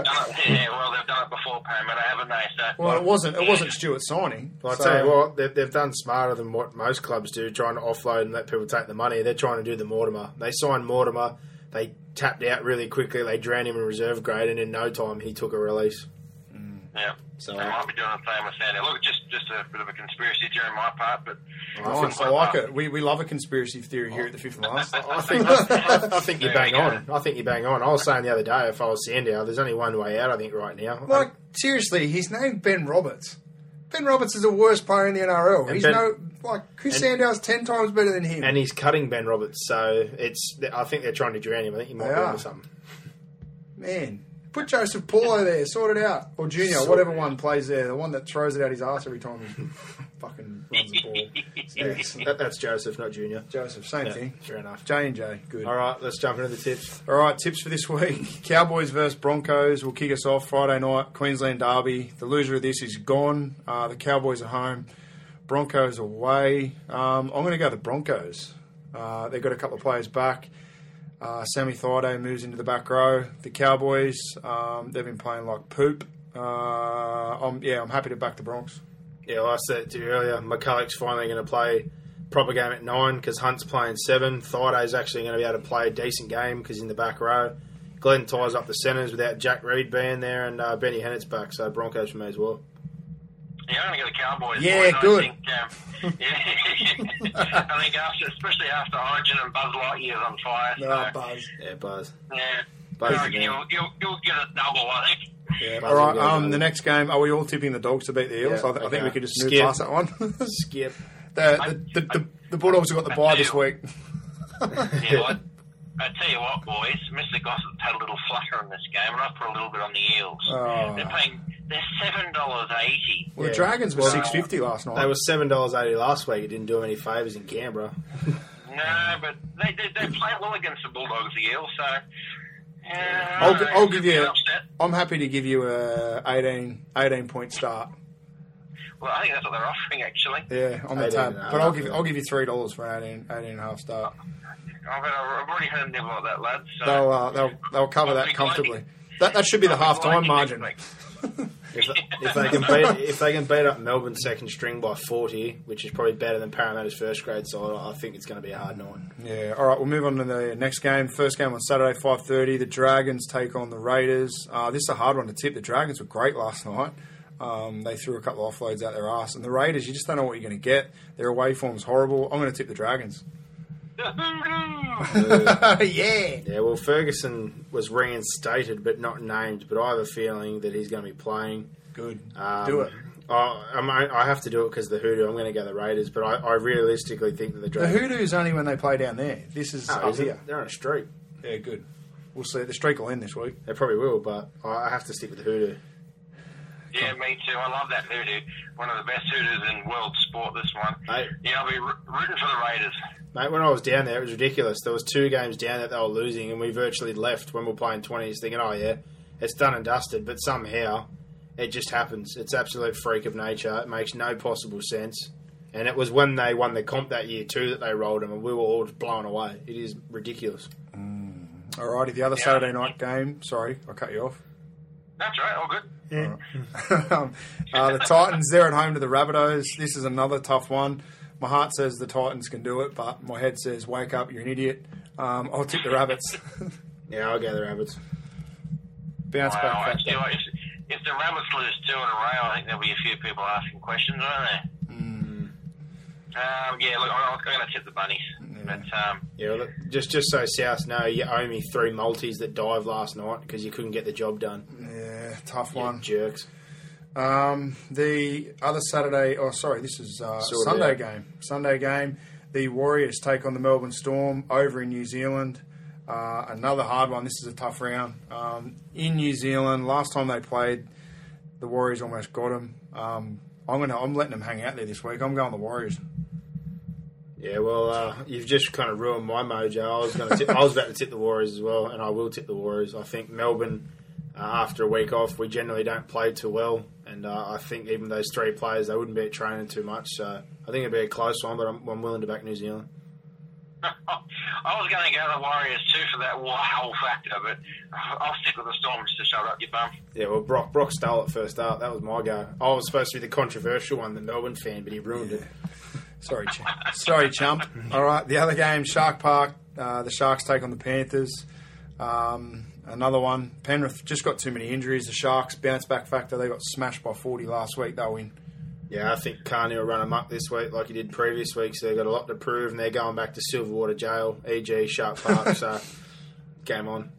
done it, yeah, well, they've done it before, Parramatta, haven't they? So, Well, it wasn't. It wasn't Stuart signing. Well, I so- tell you what, they've, they've done smarter than what most clubs do, trying to offload and let people take the money. They're trying to do the Mortimer. They signed Mortimer, they tapped out really quickly, they drowned him in reserve grade, and in no time he took a release. Yeah. So- they might be doing the same with Sandy. Look, just just a bit of a conspiracy theory on my part, but Nice, I like it. We, we love a conspiracy theory here at the Fifth and Last. I think I, I think you There bang on. I think you bang on. I was saying the other day, if I was Sandow, oh, there's only one way out. I think right now. Like seriously, he's named Ben Roberts. Ben Roberts is the worst player in the NRL. He's Ben- no like Chris and- Sandow's ten times better than him. and he's cutting Ben Roberts, so it's. I think they're trying to drown him. I think he might They be are. onto something. Man, put Joseph Paulo there, sort it out, or Junior, Sort whatever one plays there, the one that throws it out his ass every time he fucking runs the ball. Yes, that, that's Joseph, not Junior. Joseph, same Yeah, thing. fair enough. J and J, good. All right, let's jump into the tips. All right, tips for this week: Cowboys versus Broncos will kick us off Friday night. Queensland Derby. The loser of this is gone. Uh, the Cowboys are home. Broncos away. Um, I'm going to go the Broncos. Uh, they've got a couple of players back. Uh, Sammy Thaiday moves into the back row. The Cowboys, um, they've been playing like poop. Uh, I'm, yeah, I'm happy to back the Bronx. Yeah, well, I said to you earlier. McCullough's finally going to play proper game at nine because Hunt's playing seven. Thaiday's actually going to be able to play a decent game because in the back row. Glenn ties up the centres without Jack Reed being there, and uh, Benny Hannant's back, so Broncos for me as well. Yeah, I'm going to go the Cowboys. Yeah, boys. good. I think, um, yeah, I think after, especially after Origin and Buzz Lightyear's on fire. So, Ah, Buzz. Yeah, Buzz. yeah, Buzz I reckon again. you'll, you'll, you'll get a double. I think. Yeah, All right, Buzz will um, the next game, are we all tipping the Dogs to beat the Eels? Yeah, I, th- I think we could just move Skip. past that one. Skip. the, the, the, the, the Bulldogs have got the bye this week. Yeah, well, I, I tell you what, boys, Mr. Gossip had a little flutter in this game, and I put a little bit on the Eels. Oh. They're paying. They're seven dollars eighty. Well, the Dragons were Well, six fifty last night. They were seven dollars eighty last week. It didn't do him any favours in Canberra. No, but they they, they play well against the Bulldogs, the Eels. So. Yeah, I'll, gi- I'll give you. an upset. I'm happy to give you a 18, 18 point start. Well, I think that's what they're offering, actually. Yeah, on the 18 tab. and a But I'll half, give yeah. I'll give you three dollars for an 18, 18 and a half start. I've, I've already heard them nibble like that, lads. So They'll uh, they'll they'll cover I'll that be comfortably. glad- That that should be the I'll be half glad time you margin. next week. If, if they can beat if they can beat up Melbourne's second string by forty, which is probably better than Parramatta's first grade side, I think it's going to be a hard night. Yeah. All right. We'll move on to the next game. First game on Saturday, five thirty. The Dragons take on the Raiders. Uh, this is a hard one to tip. The Dragons were great last night. Um, they threw a couple of offloads out their ass, and the Raiders, you just don't know what you're going to get. Their away form's horrible. I'm going to tip the Dragons. yeah. Yeah, well, Ferguson was reinstated but not named, but I have a feeling that he's going to be playing. Good. Um, Do it. I, I, might- I have to do it because the Hoodoo. I'm going to go the Raiders, but I, I realistically think that the The Dragons. Hoodoo's only when they play down there. This is Oh, up is it? here. They're on a streak. Yeah, good. We'll see. The streak will end this week. They probably will, but I I have to stick with the Hoodoo. Yeah, me too. I love that hoodoo. One of the best hoodoos in world sport. This one. Mate. Yeah, I'll be ro- rooting for the Raiders. Mate, when I was down there, it was ridiculous. There was two games down that they were losing, and we virtually left when we were playing twenties, thinking, "Oh yeah, it's done and dusted." But somehow, it just happens. It's absolute freak of nature. It makes no possible sense. And it was when they won the comp that year too that they rolled them, and we were all just blown away. It is ridiculous. Alrighty, the other Saturday night game. Sorry, I cut you off. That's right. All good. um, uh, the Titans, they're at home to the Rabbitohs. This is another tough one. My heart says the Titans can do it, but my head says, wake up, you're an idiot. Um, I'll tip the Rabbits. Yeah, I'll go the Rabbits. Bounce Wow. back Actually, factor. if, if the Rabbits lose two in a row, I think there'll be a few people asking questions, won't there? Hmm. Um, yeah, look, I'm, I'm going to tip the bunnies. But um, Yeah, look, just just so South know, you owe me three multis that dived last night because you couldn't get the job done. Yeah, tough You one. jerks. Um, the other Saturday, oh sorry, this is uh, Sunday out. game. Sunday game. The Warriors take on the Melbourne Storm over in New Zealand. Uh, another hard one. This is a tough round. Um, in New Zealand, last time they played, the Warriors almost got them. Um, I'm gonna. I'm letting them hang out there this week. I'm going the Warriors. Yeah, well, uh, you've just kind of ruined my mojo. I was going to, I was about to tip the Warriors as well, and I will tip the Warriors. I think Melbourne, uh, after a week off, we generally don't play too well, and uh, I think even those three players, they wouldn't be training too much. So I think it'd be a close one, but I'm, I'm willing to back New Zealand. I was going to go the Warriors too for that wow factor, but I'll stick with the Storm just to shut up your bum. Yeah, well, Brock Brock stole it first up. That was my go. I was supposed to be the controversial one, the Melbourne fan, but he ruined it. Sorry, ch- sorry, chump. All right, the other game, Shark Park. Uh, the Sharks take on the Panthers. Um, another one. Penrith just got too many injuries. The Sharks bounce back factor. They got smashed by forty last week. They'll win. Yeah, I think Carney will run amok this week like he did previous week, so they've got a lot to prove, and they're going back to Silverwater Jail, e.g. Shark Park, so game on.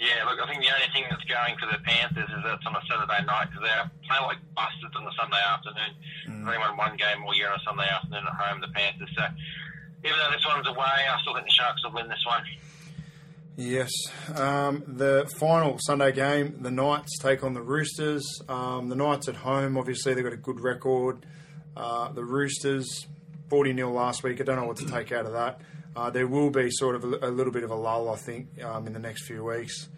Yeah, look, I think the only thing that's going for the Panthers is that it's on a Saturday night because they're playing like bastards on a Sunday afternoon. Mm. They've won one game all year on a Sunday afternoon at home, the Panthers. So even though this one's away, I still think the Sharks will win this one. Yes. Um, the final Sunday game, the Knights take on the Roosters. Um, the Knights at home, obviously, they've got a good record. Uh, the Roosters, 40 0 last week. I don't know what to take out of that. Uh, there will be sort of a, a little bit of a lull, I think, um, in the next few weeks.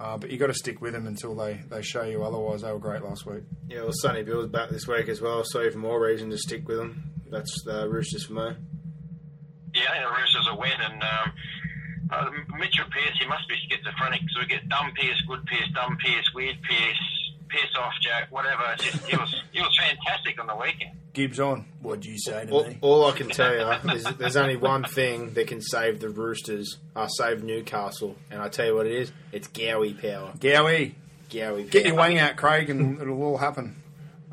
Uh, but you've got to stick with them until they, they show you otherwise. They were great last week. Yeah, well, Sonny Bill's back this week as well, so even more reason to stick with them. That's the Roosters for me. Yeah, I think the Roosters will win. And um, uh, Mitchell Pearce, he must be schizophrenic because we get dumb Pearce, good Pearce, dumb Pearce, weird Pearce, Pearce off Jack, whatever. It's just, he was he was fantastic on the weekend. Gibbs on. What do you say to All, me? all I can tell you is there's only one thing that can save the Roosters, save Newcastle, and I tell you what it is. It's Gowie power. Gowie, Gowie power. get your wang out, Craig, and it'll all happen.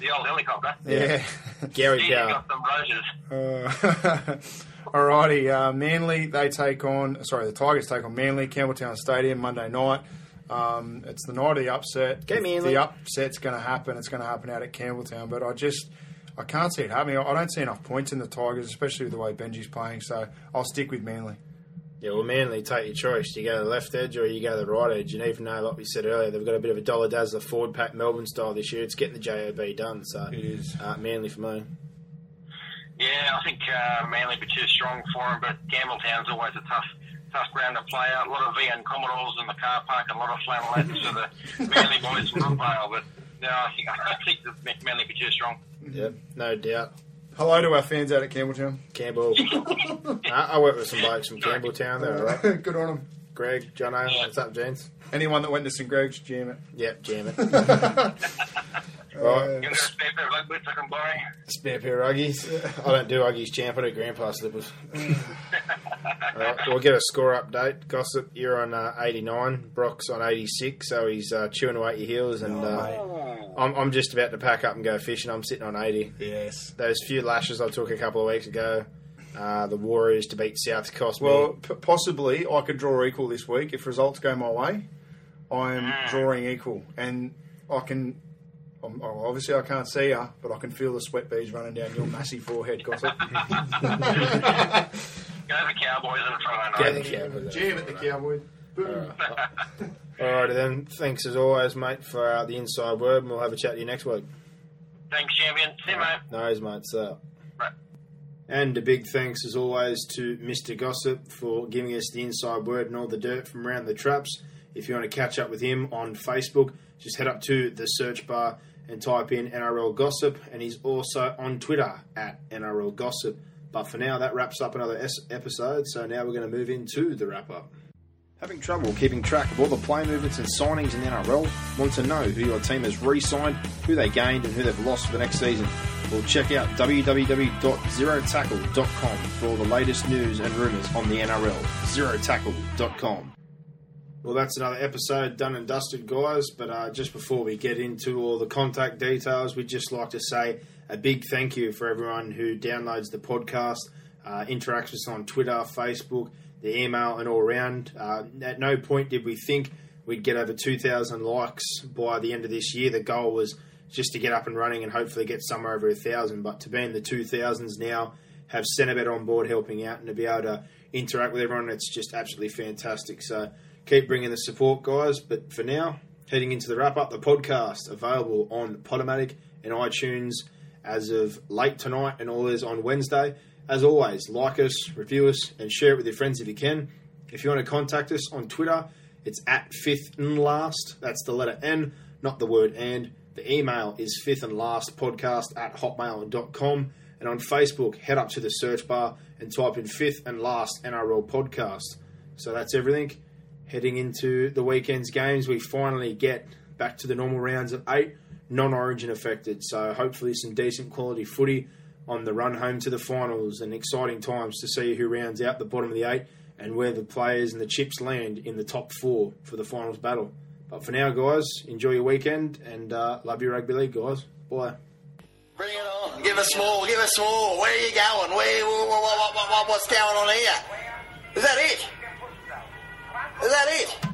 The old helicopter. Yeah. Gowie He's power. got some roses. Uh, alrighty, uh, Manly they take on. Sorry, the Tigers take on Manly, Campbelltown Stadium Monday night. Um, it's the night of the upset. Go Manly. The upset's going to happen. It's going to happen out at Campbelltown, but I just I can't see it happening. I don't see enough points in the Tigers, especially with the way Benji's playing. So I'll stick with Manly. Yeah, well, Manly, take your choice. Do you go to the left edge or you go to the right edge? And even though, like we said earlier, they've got a bit of a dollar dazzler forward pack Melbourne style this year, it's getting the JOB done. So It is. uh, Manly for me. Yeah, I think uh, Manly be too strong for him, but Campbelltown's always a tough tough ground to play out. A lot of VN Commodores in the car park, and a lot of flannelettes for the Manly boys from Brookvale. But no, I think I think the Manly be too strong. Yep, no doubt. Hello to our fans out at Campbelltown. Campbell. I, I work with some blokes from Campbelltown. They're all right. Good on them. Greg, Jono, what's up, gents? Anyone that went to St Greg's, jam it. Yep, jam it. Right, got a spare pair of leg boots I can buy? spare pair of Uggies. I don't do Uggies, champ. I do grandpa slippers. All right, we'll get a score update. Gossip, you're on uh, 89. Brock's on 86, so he's uh, chewing away at your heels. And uh, I'm, I'm just about to pack up and go fishing. I'm sitting on 80. Yes. Those few lashes I took a couple of weeks ago, uh, the Warriors to beat South cost Well, me. p- possibly I could draw equal this week if results go my way. I'm drawing equal, and I can. I'm, obviously, I can't see you, but I can feel the sweat beads running down your massive forehead, gossip. Go the Cowboys in front. Get mate. the Cowboys. Jam at the Cowboys. Boom. Alrighty then. Thanks as always, mate, for uh, the inside word, and we'll have a chat to you next week. Thanks, champion. See you, mate. No's, mate. So. Right. And a big thanks, as always, to Mr. Gossip for giving us the inside word and all the dirt from around the traps. If you want to catch up with him on Facebook, just head up to the search bar and type in NRL Gossip, and he's also on Twitter at NRL Gossip. But for now, that wraps up another episode, so now we're going to move into the wrap up. Having trouble keeping track of all the play movements and signings in the NRL? Want to know who your team has re signed, who they gained, and who they've lost for the next season? Well, check out www.zerotackle.com for all the latest news and rumours on the NRL. Zerotackle.com. Well, that's another episode done and dusted, guys. But uh, just before we get into all the contact details, we'd just like to say a big thank you for everyone who downloads the podcast, uh, interacts with us on Twitter, Facebook, the email, and all around. Uh, at no point did we think we'd get over 2,000 likes by the end of this year. The goal was just to get up and running and hopefully get somewhere over a thousand. But to be in the 2000s now, have Centrebet on board helping out, and to be able to interact with everyone. It's just absolutely fantastic. So keep bringing the support, guys. But for now, heading into the wrap up, the podcast available on Podomatic and iTunes as of late tonight, and all is on Wednesday. As always, like us, review us, and share it with your friends if you can. If you want to contact us on Twitter, it's at fifth and last. That's the letter N, not the word and. The email is fifth and last podcast at hotmail.com. And on Facebook, head up to the search bar and type in fifth and last NRL podcast. So that's everything. Heading into the weekend's games, we finally get back to the normal rounds of eight, non origin affected. So hopefully, some decent quality footy on the run home to the finals and exciting times to see who rounds out the bottom of the eight and where the players and the chips land in the top four for the finals battle. But for now, guys, enjoy your weekend and uh, love your rugby league, guys. Bye. Bring it on. Give us more. Give us more. Where are you going? Where? What, what, what, what, what's going on here? Is that it? Is that it?